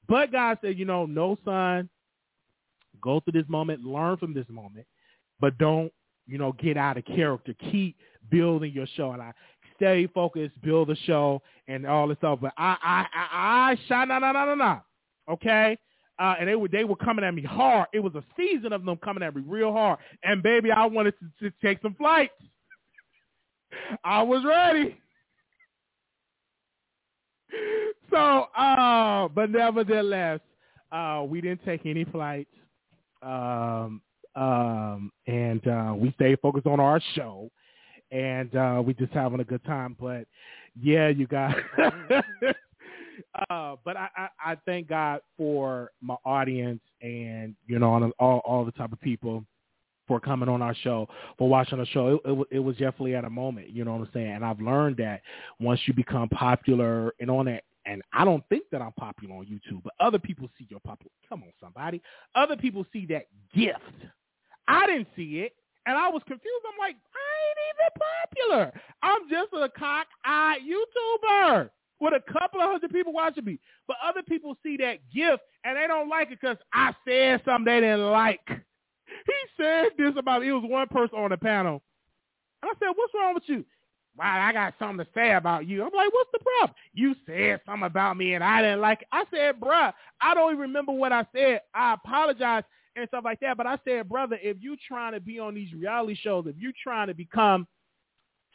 but God said, you know, no, son, go through this moment, learn from this moment, but don't, you know, get out of character. Keep building your show. And I stay focused, build the show and all this stuff. But I, I, I, I, shine, na, na, na, na, na. Okay? Uh, and they were they were coming at me hard. It was a season of them coming at me real hard. And baby, I wanted to, to take some flights. I was ready. So, uh, but nevertheless, uh, we didn't take any flights. Um, um, and uh, we stayed focused on our show, and uh, we just having a good time. But yeah, you guys, uh, but I, I, I thank God for my audience and you know all all the type of people for coming on our show, for watching the show. It, it, it, was definitely at a moment, you know what I'm saying? And I've learned that once you become popular and on that, and I don't think that I'm popular on YouTube, but other people see your popular. Come on, somebody. Other people see that gift. I didn't see it, and I was confused. I'm like, I ain't even popular. I'm just a cock-eyed YouTuber with a couple of hundred people watching me. But other people see that gift and they don't like it because I said something they didn't like. He said this about it was one person on the panel. And I said, what's wrong with you? Wow, I got something to say about you. I'm like, what's the problem? You said something about me and I didn't like it. I said, bruh, I don't even remember what I said. I apologize and stuff like that. But I said, brother, if you trying to be on these reality shows, if you trying to become –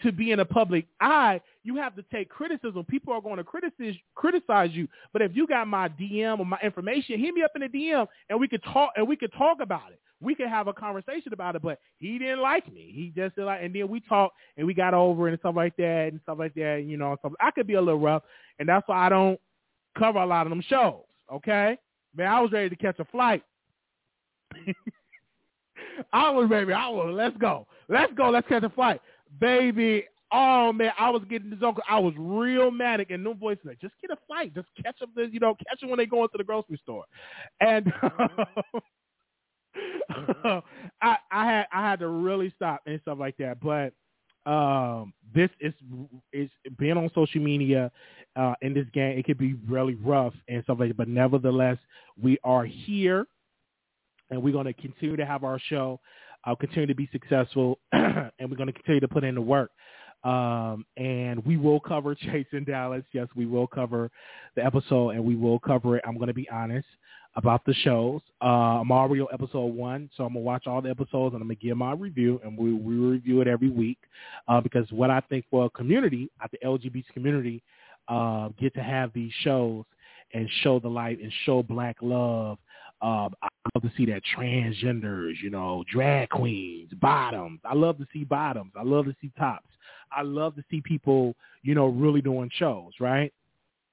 to be in a public eye, you have to take criticism. People are going to criticize criticize you. But if you got my DM or my information, hit me up in the DM and we could talk and we could talk about it. We could have a conversation about it. But he didn't like me. He just didn't like and then we talked and we got over and stuff like that and stuff like that, you know, stuff. I could be a little rough and that's why I don't cover a lot of them shows. Okay? Man, I was ready to catch a flight. I was ready. I was let's go. Let's go. Let's catch a flight baby. Oh man, I was getting this uncle. I was real manic, and no voice like, just get a flight, just catch them. You know, catch them when they go into the grocery store. And I, I had I had to really stop and stuff like that. But um, this is is being on social media uh, in this game. It could be really rough and stuff like that. But nevertheless, we are here, and we're going to continue to have our show. I'll continue to be successful, and we're going to continue to put in the work. Um, and we will cover Chasing Dallas. Yes, we will cover the episode, and we will cover it. I'm going to be honest about the shows. Uh, Mario episode one, so I'm gonna watch all the episodes and I'm gonna give my review, and we we review it every week uh, because what I think for a community, at the LGBT community, uh, get to have these shows and show the light and show black love. Um, I love to see that transgenders, you know, drag queens, bottoms. I love to see bottoms. I love to see tops. I love to see people, you know, really doing shows, right?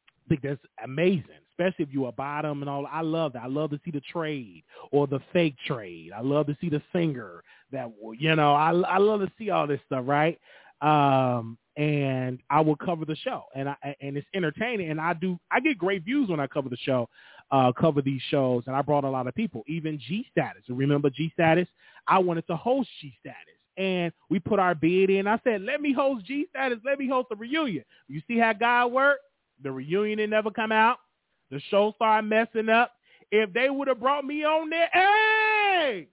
I think that's amazing, especially if you're a bottom and all. I love that. I love to see the trade or the fake trade. I love to see the singer that, you know, I, I love to see all this stuff, right? Um, and I will cover the show, and I and it's entertaining, and I do I get great views when I cover the show, uh, cover these shows, and I brought a lot of people, even G Status. Remember G Status? I wanted to host G Status, and we put our bid in. I said, let me host G Status, let me host a reunion. You see how God worked? The reunion didn't never come out. The show started messing up. If they would have brought me on there, hey,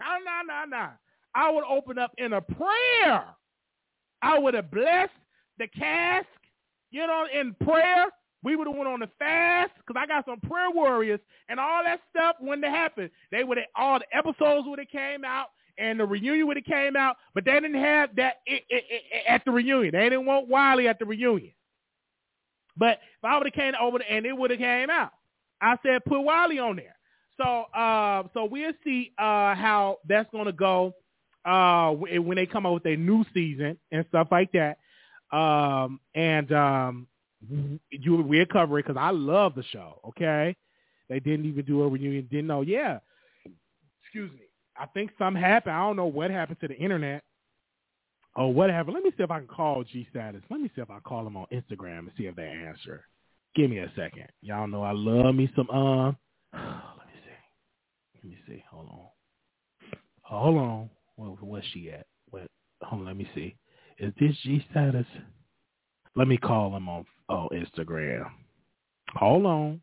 nah, nah, nah, I would open up in a prayer I would have blessed the cask, you know, in prayer. We would have went on the fast because I got some prayer warriors and all that stuff when it happened. They would have all the episodes would have came out and the reunion would have came out, but they didn't have that it, it, it, at the reunion. They didn't want Wiley at the reunion. But if I would have came over and it would have came out, I said put Wiley on there. So uh, so we'll see uh, how that's going to go uh, when they come out with their new season and stuff like that. Um, and um, you we'll cover it because I love the show. Okay, they didn't even do a reunion. Didn't know. Yeah, excuse me. I think something happened. I don't know what happened to the internet or what happened. Let me see if I can call G Status. Let me see if I call them on Instagram and see if they answer. Give me a second. Y'all know I love me some um. Uh, let me see. Let me see. Hold on. Hold on. Well, where's she at? What? Hold on, let me see. Is this G status? Let me call him on oh Instagram. Hold on.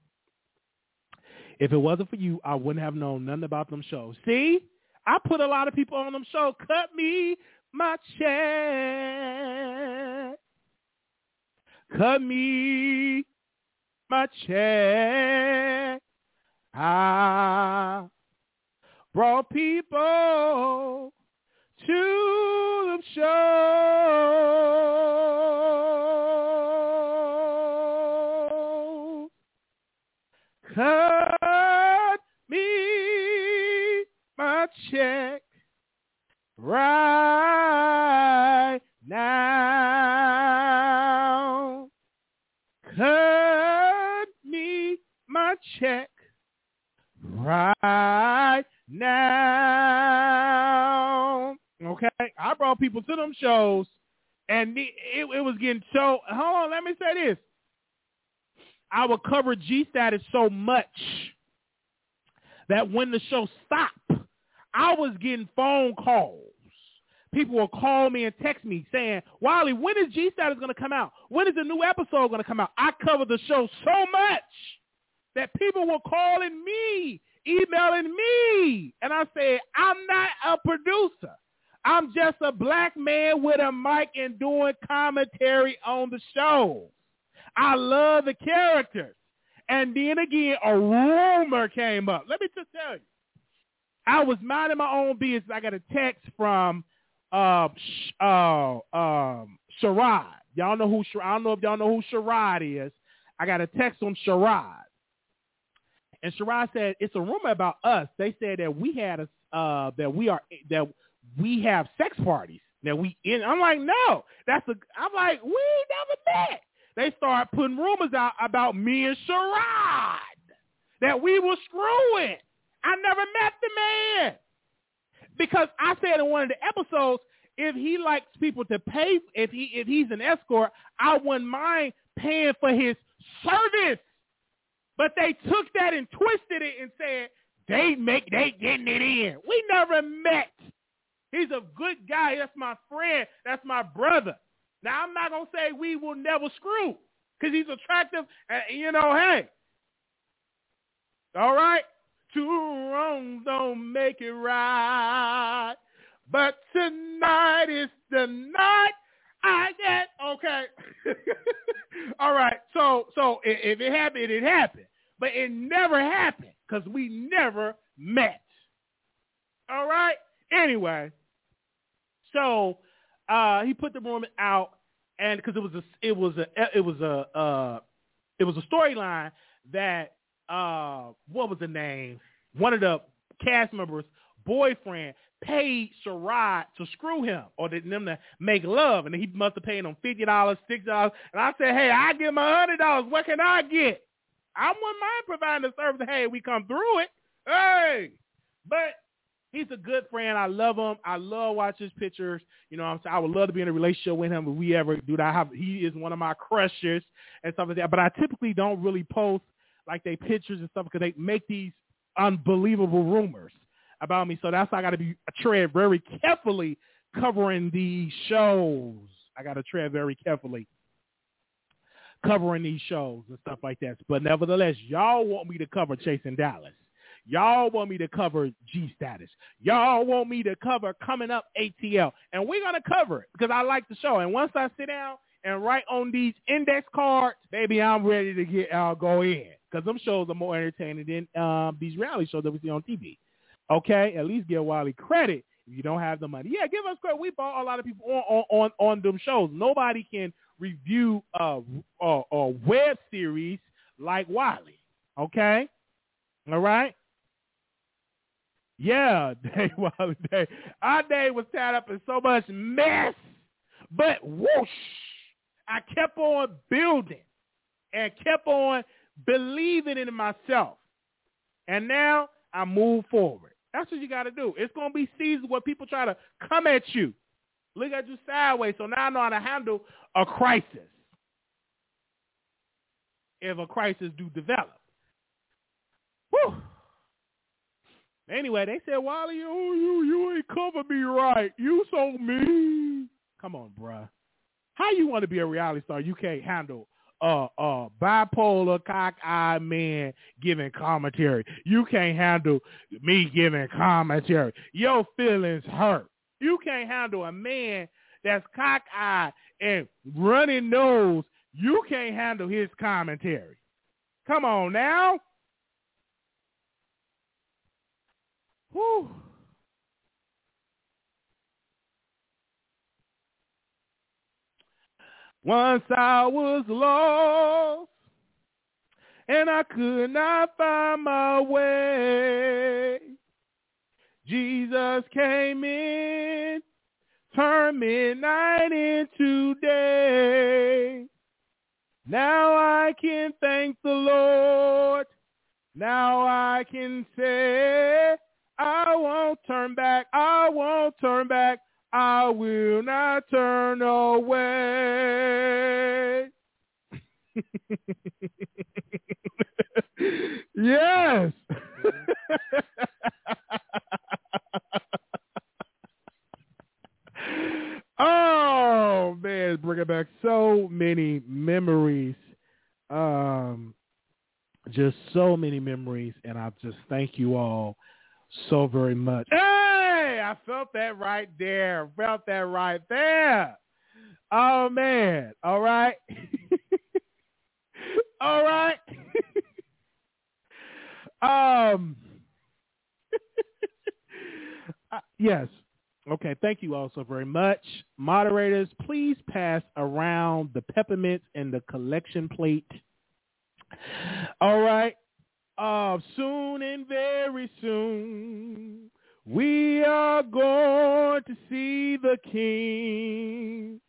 If it wasn't for you, I wouldn't have known nothing about them shows. See, I put a lot of people on them shows. Cut me my check. Cut me my check. I brought people to the show. Check right now. Cut me my check right now. Okay, I brought people to them shows, and it, it was getting so. Hold on, let me say this. I would cover G status so much that when the show stopped, I was getting phone calls. People will call me and text me saying, Wiley, when is G status going to come out? When is the new episode going to come out? I cover the show so much that people were calling me, emailing me. And I said, I'm not a producer. I'm just a black man with a mic and doing commentary on the show. I love the characters. And then again, a rumor came up. Let me just tell you. I was minding my own business. I got a text from uh, uh, um, Sherrod. Y'all know who? I don't know if y'all know who Sherrod is. I got a text from Sherrod. And Sherrod said it's a rumor about us. They said that we had a uh, that we are that we have sex parties that we in. I'm like, no, that's a. I'm like, we never met. They start putting rumors out about me and Sherrod that we were screwing. I never met the man because I said in one of the episodes, if he likes people to pay, if he if he's an escort, I wouldn't mind paying for his service. But they took that and twisted it and said they make they getting it in. We never met. He's a good guy. That's my friend. That's my brother. Now, I'm not to say we will never screw because he's attractive. And, you know, hey. All right? Two wrongs don't make it right. But tonight is the night I get okay. All right. So so if it happened, it happened, but it never happened because we never met. All right. Anyway, so uh, he put the woman out, and because it was a it was a it was a uh, it was a storyline that uh, what was the name? One of the cast members' boyfriend paid Sherrod to screw him or did them to make love, and he must have paid him fifty dollars, sixty dollars. And I said, hey, I give him a hundred dollars. What can I get? I wouldn't mind providing the service. Hey, we come through it. Hey, but he's a good friend. I love him. I love watching his pictures. You know, I'm saying I would love to be in a relationship with him if we ever do that. I have, he is one of my crushes and stuff like that. But I typically don't really post like they pictures and stuff because they make these unbelievable rumors about me. So that's why I got to be tread very carefully covering these shows. I got to tread very carefully covering these shows and stuff like that. But nevertheless, y'all want me to cover Chasing Dallas. Y'all want me to cover G status. Y'all want me to cover coming up ATL. And we're going to cover it because I like the show. And once I sit down and write on these index cards, baby, I'm ready to get I'll go in because them shows are more entertaining than um, these reality shows that we see on TV. Okay, at least give Wiley credit if you don't have the money. Yeah, give us credit. We bought a lot of people on on on, on them shows. Nobody can review a web series like Wiley. Okay, all right. Yeah, Day Wiley Day. Our day was tied up in so much mess, but whoosh, I kept on building and kept on believing in myself. And now I move forward. That's what you got to do. It's going to be seasons where people try to come at you, look at you sideways. So now I know how to handle a crisis if a crisis do develop. Whew. Anyway, they said, Wally, oh, you you ain't cover me right. You so mean. Come on, bruh. How you want to be a reality star? You can't handle uh uh bipolar cock-eyed man giving commentary. You can't handle me giving commentary. Your feelings hurt. You can't handle a man that's cock-eyed and running nose. You can't handle his commentary. Come on now. Whew. Once I was lost and I could not find my way. Jesus came in, turned midnight into day. Now I can thank the Lord. Now I can say I won't turn back. I won't turn back. I will not turn away. yes. oh man, bringing back so many memories. Um, just so many memories, and I just thank you all so very much. Hey, I felt that right there. Felt that right there. Oh man. All right. All right. um uh, yes. Okay, thank you all so very much. Moderators, please pass around the peppermints and the collection plate. All right. Uh, soon and very soon, we are going to see the King.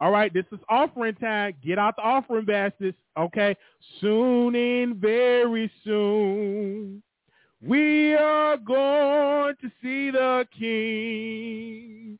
All right, this is offering time. Get out the offering baskets, okay? Soon and very soon, we are going to see the King.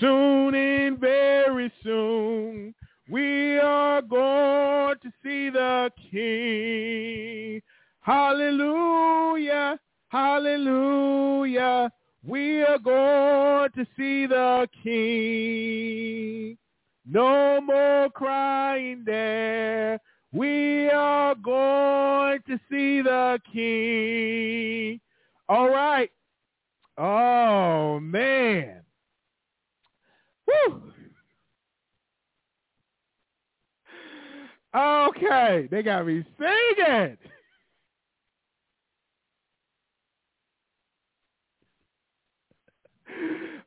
Soon and very soon, we are going to see the King. Hallelujah, hallelujah. We are going to see the King. No more crying there. We are going to see the King. All right. Oh, man. Woo. Okay, they got me singing.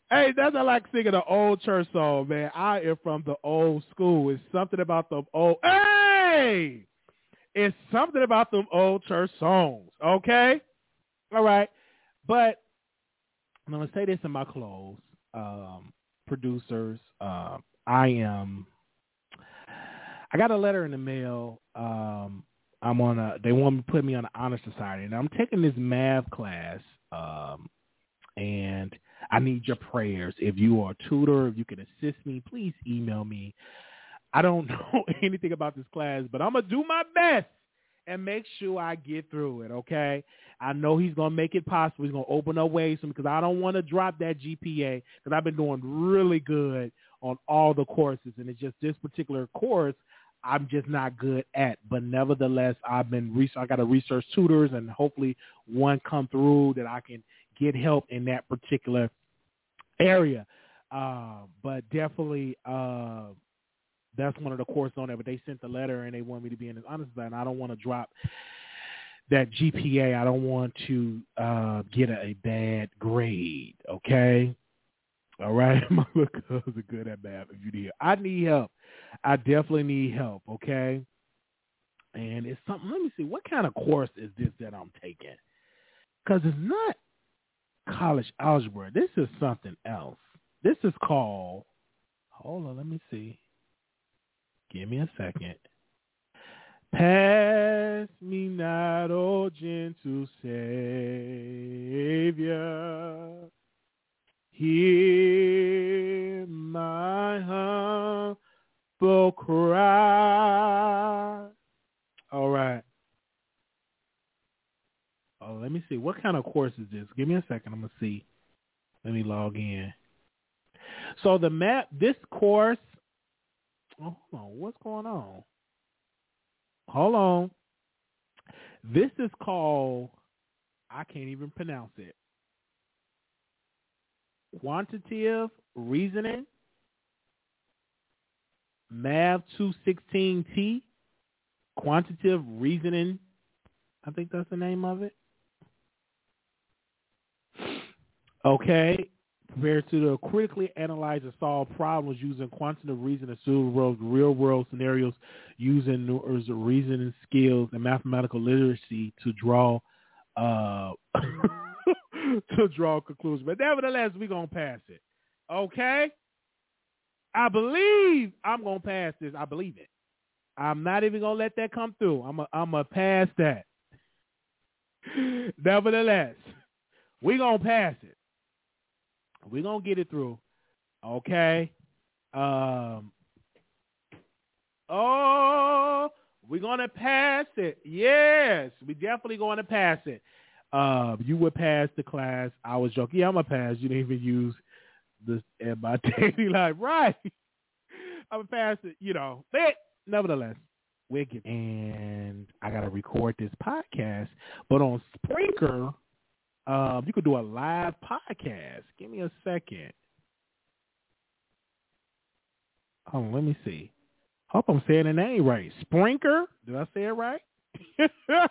Hey, that's not like singing an old church song, man. I am from the old school. It's something about the old. Hey, it's something about them old church songs. Okay, all right, but I'm gonna say this in my close. Um, producers, uh, I am. I got a letter in the mail. Um, I'm on a. They want me to put me on the honor society, and I'm taking this math class. Um, and I need your prayers. If you are a tutor, if you can assist me, please email me. I don't know anything about this class, but I'm gonna do my best and make sure I get through it. Okay. I know he's gonna make it possible. He's gonna open up ways because I don't want to drop that GPA because I've been doing really good on all the courses, and it's just this particular course I'm just not good at. But nevertheless, I've been I got to research tutors, and hopefully one come through that I can get help in that particular area. Uh, but definitely, uh, that's one of the courses on there. But they sent the letter and they want me to be in this honest and I don't want to drop that GPA. I don't want to uh, get a, a bad grade. Okay. All right, my cousins are good at math. If you need, I need help. I definitely need help. Okay, and it's something. Let me see. What kind of course is this that I'm taking? Because it's not college algebra. This is something else. This is called, hold on, let me see. Give me a second. Pass me not, O gentle Savior. Hear my humble cry. All right. Let me see. What kind of course is this? Give me a second. I'm gonna see. Let me log in. So the map, this course. Oh, hold on. What's going on? Hold on. This is called. I can't even pronounce it. Quantitative reasoning. Math 216T. Quantitative reasoning. I think that's the name of it. Okay, compared to the critically analyze and solve problems using quantitative reasoning and world, real world scenarios using reasoning skills and mathematical literacy to draw uh, to draw conclusions. But nevertheless, we're gonna pass it. Okay? I believe I'm gonna pass this. I believe it. I'm not even gonna let that come through. I'm a, I'm gonna pass that. Nevertheless, we're gonna pass it. We're gonna get it through. Okay. Um Oh, we're gonna pass it. Yes, we definitely gonna pass it. Um, you would pass the class. I was joking. Yeah, I'm gonna pass. You didn't even use this in my daily life, right? I'm gonna pass it. You know, but nevertheless, we're getting. And I gotta record this podcast, but on Spreaker um, you could do a live podcast. Give me a second. Oh, let me see. Hope I'm saying the name right. Sprinker. Did I say it right?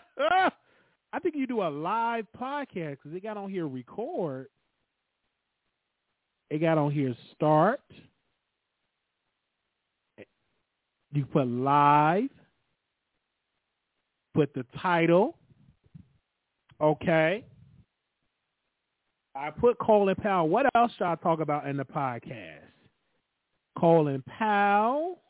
I think you do a live podcast because it got on here record. It got on here start. You put live. Put the title. Okay. I put Colin Powell. What else should I talk about in the podcast? Colin Powell.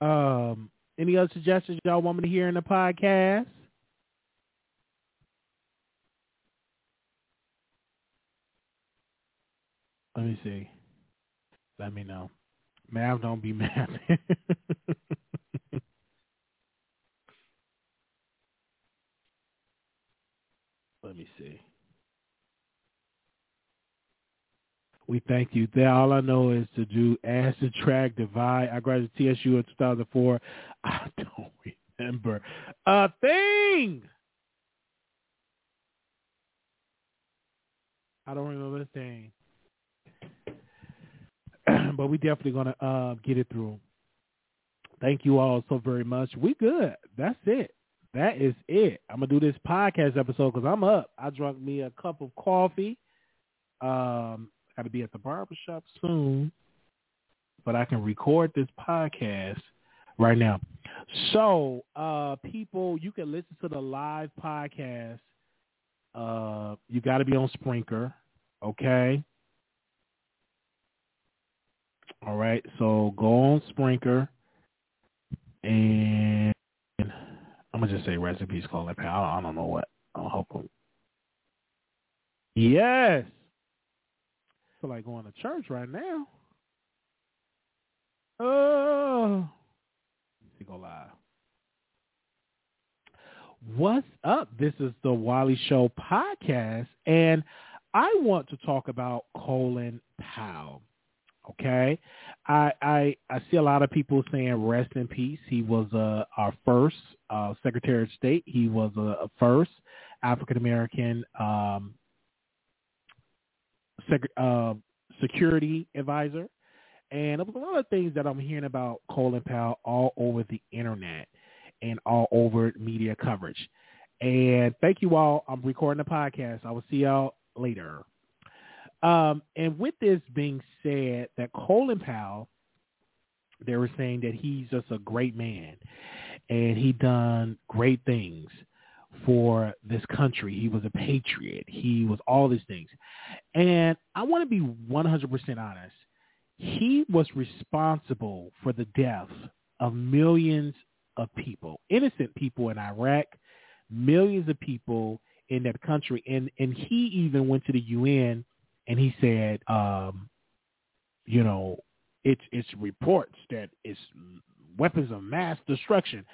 Um, any other suggestions y'all want me to hear in the podcast? Let me see. Let me know. Mav don't be mad. Let me see. We thank you. There, all I know is to do add, subtract, divide. I graduated TSU in 2004. I don't remember a thing. I don't remember a thing. but we definitely gonna uh, get it through. Thank you all so very much. We good. That's it. That is it. I'm gonna do this podcast episode because I'm up. I drunk me a cup of coffee. Um, got to be at the barbershop soon, but I can record this podcast right now. So, uh, people, you can listen to the live podcast. Uh, you got to be on Spreaker, okay? All right, so go on Spreaker, and I'm gonna just say rest in peace, Colin Powell. I don't know what. I'll hope. Yes, I feel like going to church right now. Oh, let's go live. What's up? This is the Wiley Show podcast, and I want to talk about Colin Powell. Okay, I I I see a lot of people saying rest in peace. He was uh, our first uh, Secretary of State. He was a, a first African American um, sec- uh, security advisor, and a lot of things that I'm hearing about Colin Powell all over the internet and all over media coverage. And thank you all. I'm recording the podcast. I will see y'all later. Um, and with this being said, that Colin Powell, they were saying that he's just a great man, and he done great things for this country. He was a patriot. He was all these things. And I want to be 100% honest. He was responsible for the death of millions of people, innocent people in Iraq, millions of people in that country. And, and he even went to the UN and he said, um, you know, it's it's reports that it's weapons of mass destruction,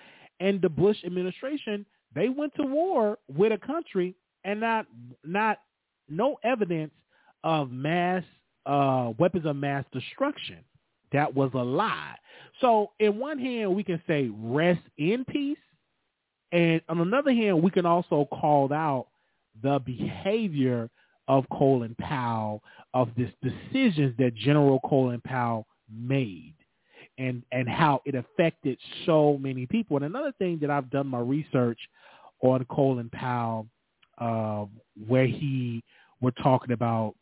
and the Bush administration they went to war with a country and not not no evidence of mass uh, weapons of mass destruction. That was a lie. So, in one hand, we can say rest in peace, and on another hand, we can also call out the behavior of Colin Powell, of this decisions that General Colin Powell made and, and how it affected so many people. And another thing that I've done my research on Colin Powell, uh, where he were talking about,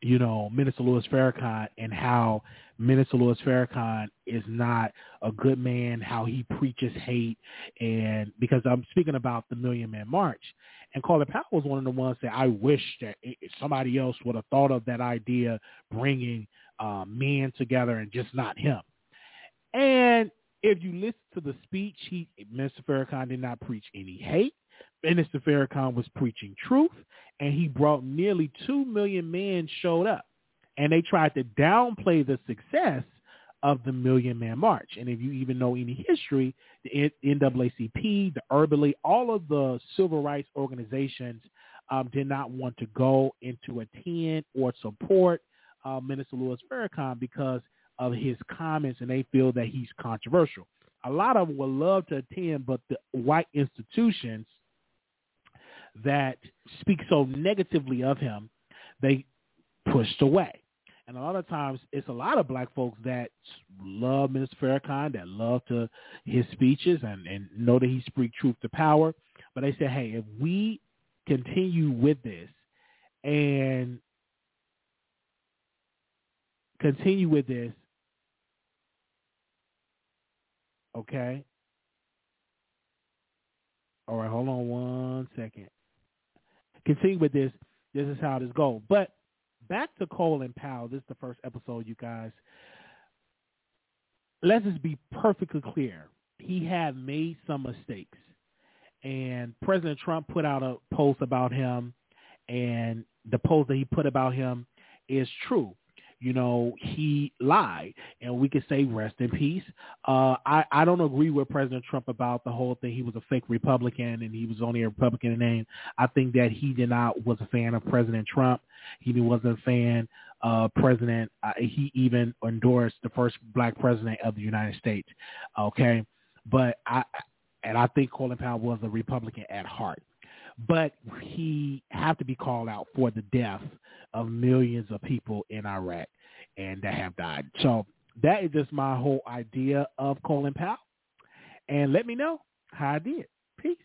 you know, Minister Louis Farrakhan and how Minister Louis Farrakhan is not a good man, how he preaches hate, and because I'm speaking about the Million Man March, and Colin Powell was one of the ones that I wish that somebody else would have thought of that idea, bringing uh, men together and just not him. And if you listen to the speech, he, Mr. Farrakhan did not preach any hate. Minister Farrakhan was preaching truth, and he brought nearly two million men showed up, and they tried to downplay the success of the Million Man March. And if you even know any history, the NAACP, the Urban League, all of the civil rights organizations um, did not want to go into attend or support uh, Minister Louis Farrakhan because of his comments, and they feel that he's controversial. A lot of them would love to attend, but the white institutions that speak so negatively of him, they pushed away. And a lot of times it's a lot of black folks that love Minister Farrakhan, that love to his speeches and, and know that he speaks truth to power. But they say, hey, if we continue with this and continue with this, okay? All right, hold on one second. Continue with this. This is how this goes. But back to Colin Powell. This is the first episode, you guys. Let's just be perfectly clear. He had made some mistakes. And President Trump put out a post about him, and the post that he put about him is true you know, he lied, and we can say rest in peace. Uh, I I don't agree with President Trump about the whole thing. He was a fake Republican, and he was only a Republican in name. I think that he did not was a fan of President Trump. He wasn't a fan of President. Uh, he even endorsed the first black president of the United States. Okay, but I and I think Colin Powell was a Republican at heart but he have to be called out for the death of millions of people in Iraq. and that have died. So that is just my whole idea of Colin Powell. And let me know how I did. Peace.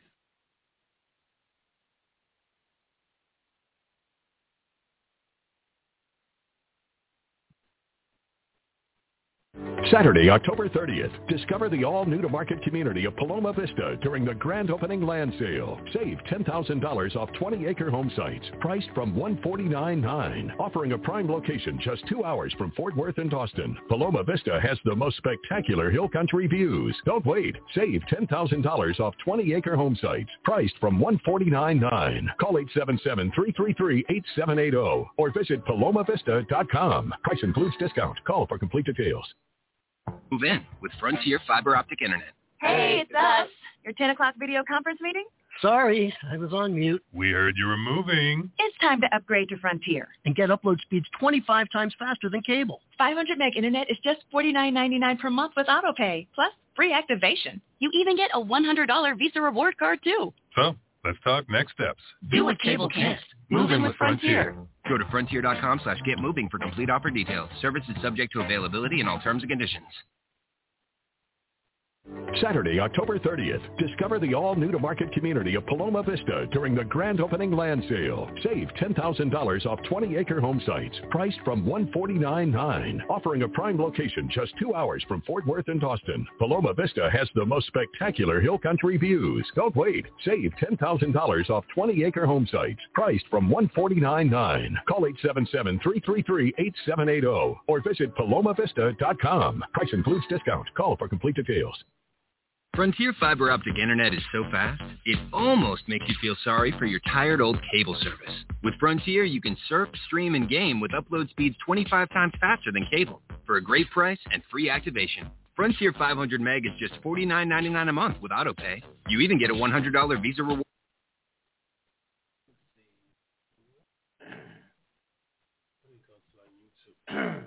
Saturday, October 30th, discover the all-new-to-market community of Paloma Vista during the grand opening land sale. Save $10,000 off 20-acre home sites, priced from $149.9, offering a prime location just two hours from Fort Worth and Austin. Paloma Vista has the most spectacular hill country views. Don't wait. Save $10,000 off 20-acre home sites, priced from $149.9. Call 877-333-8780 or visit palomavista.com. Price includes discount. Call for complete details. Move in with Frontier Fiber Optic Internet. Hey, it's us. Your 10 o'clock video conference meeting? Sorry, I was on mute. We heard you were moving. It's time to upgrade to Frontier. And get upload speeds 25 times faster than cable. 500 meg internet is just $49.99 per month with autopay, plus free activation. You even get a $100 Visa reward card, too. So, let's talk next steps. Do what cable can't. Move in with Frontier. Go to frontier.com slash get moving for complete offer details. Service is subject to availability and all terms and conditions. Saturday, October 30th, discover the all-new-to-market community of Paloma Vista during the grand opening land sale. Save $10,000 off 20-acre home sites, priced from $149.9, offering a prime location just two hours from Fort Worth and Austin. Paloma Vista has the most spectacular hill country views. Don't wait. Save $10,000 off 20-acre home sites, priced from $149.9. Call 877-333-8780 or visit palomavista.com. Price includes discount. Call for complete details. Frontier Fiber Optic Internet is so fast, it almost makes you feel sorry for your tired old cable service. With Frontier, you can surf, stream, and game with upload speeds 25 times faster than cable for a great price and free activation. Frontier 500 meg is just $49.99 a month with autopay. You even get a $100 Visa reward.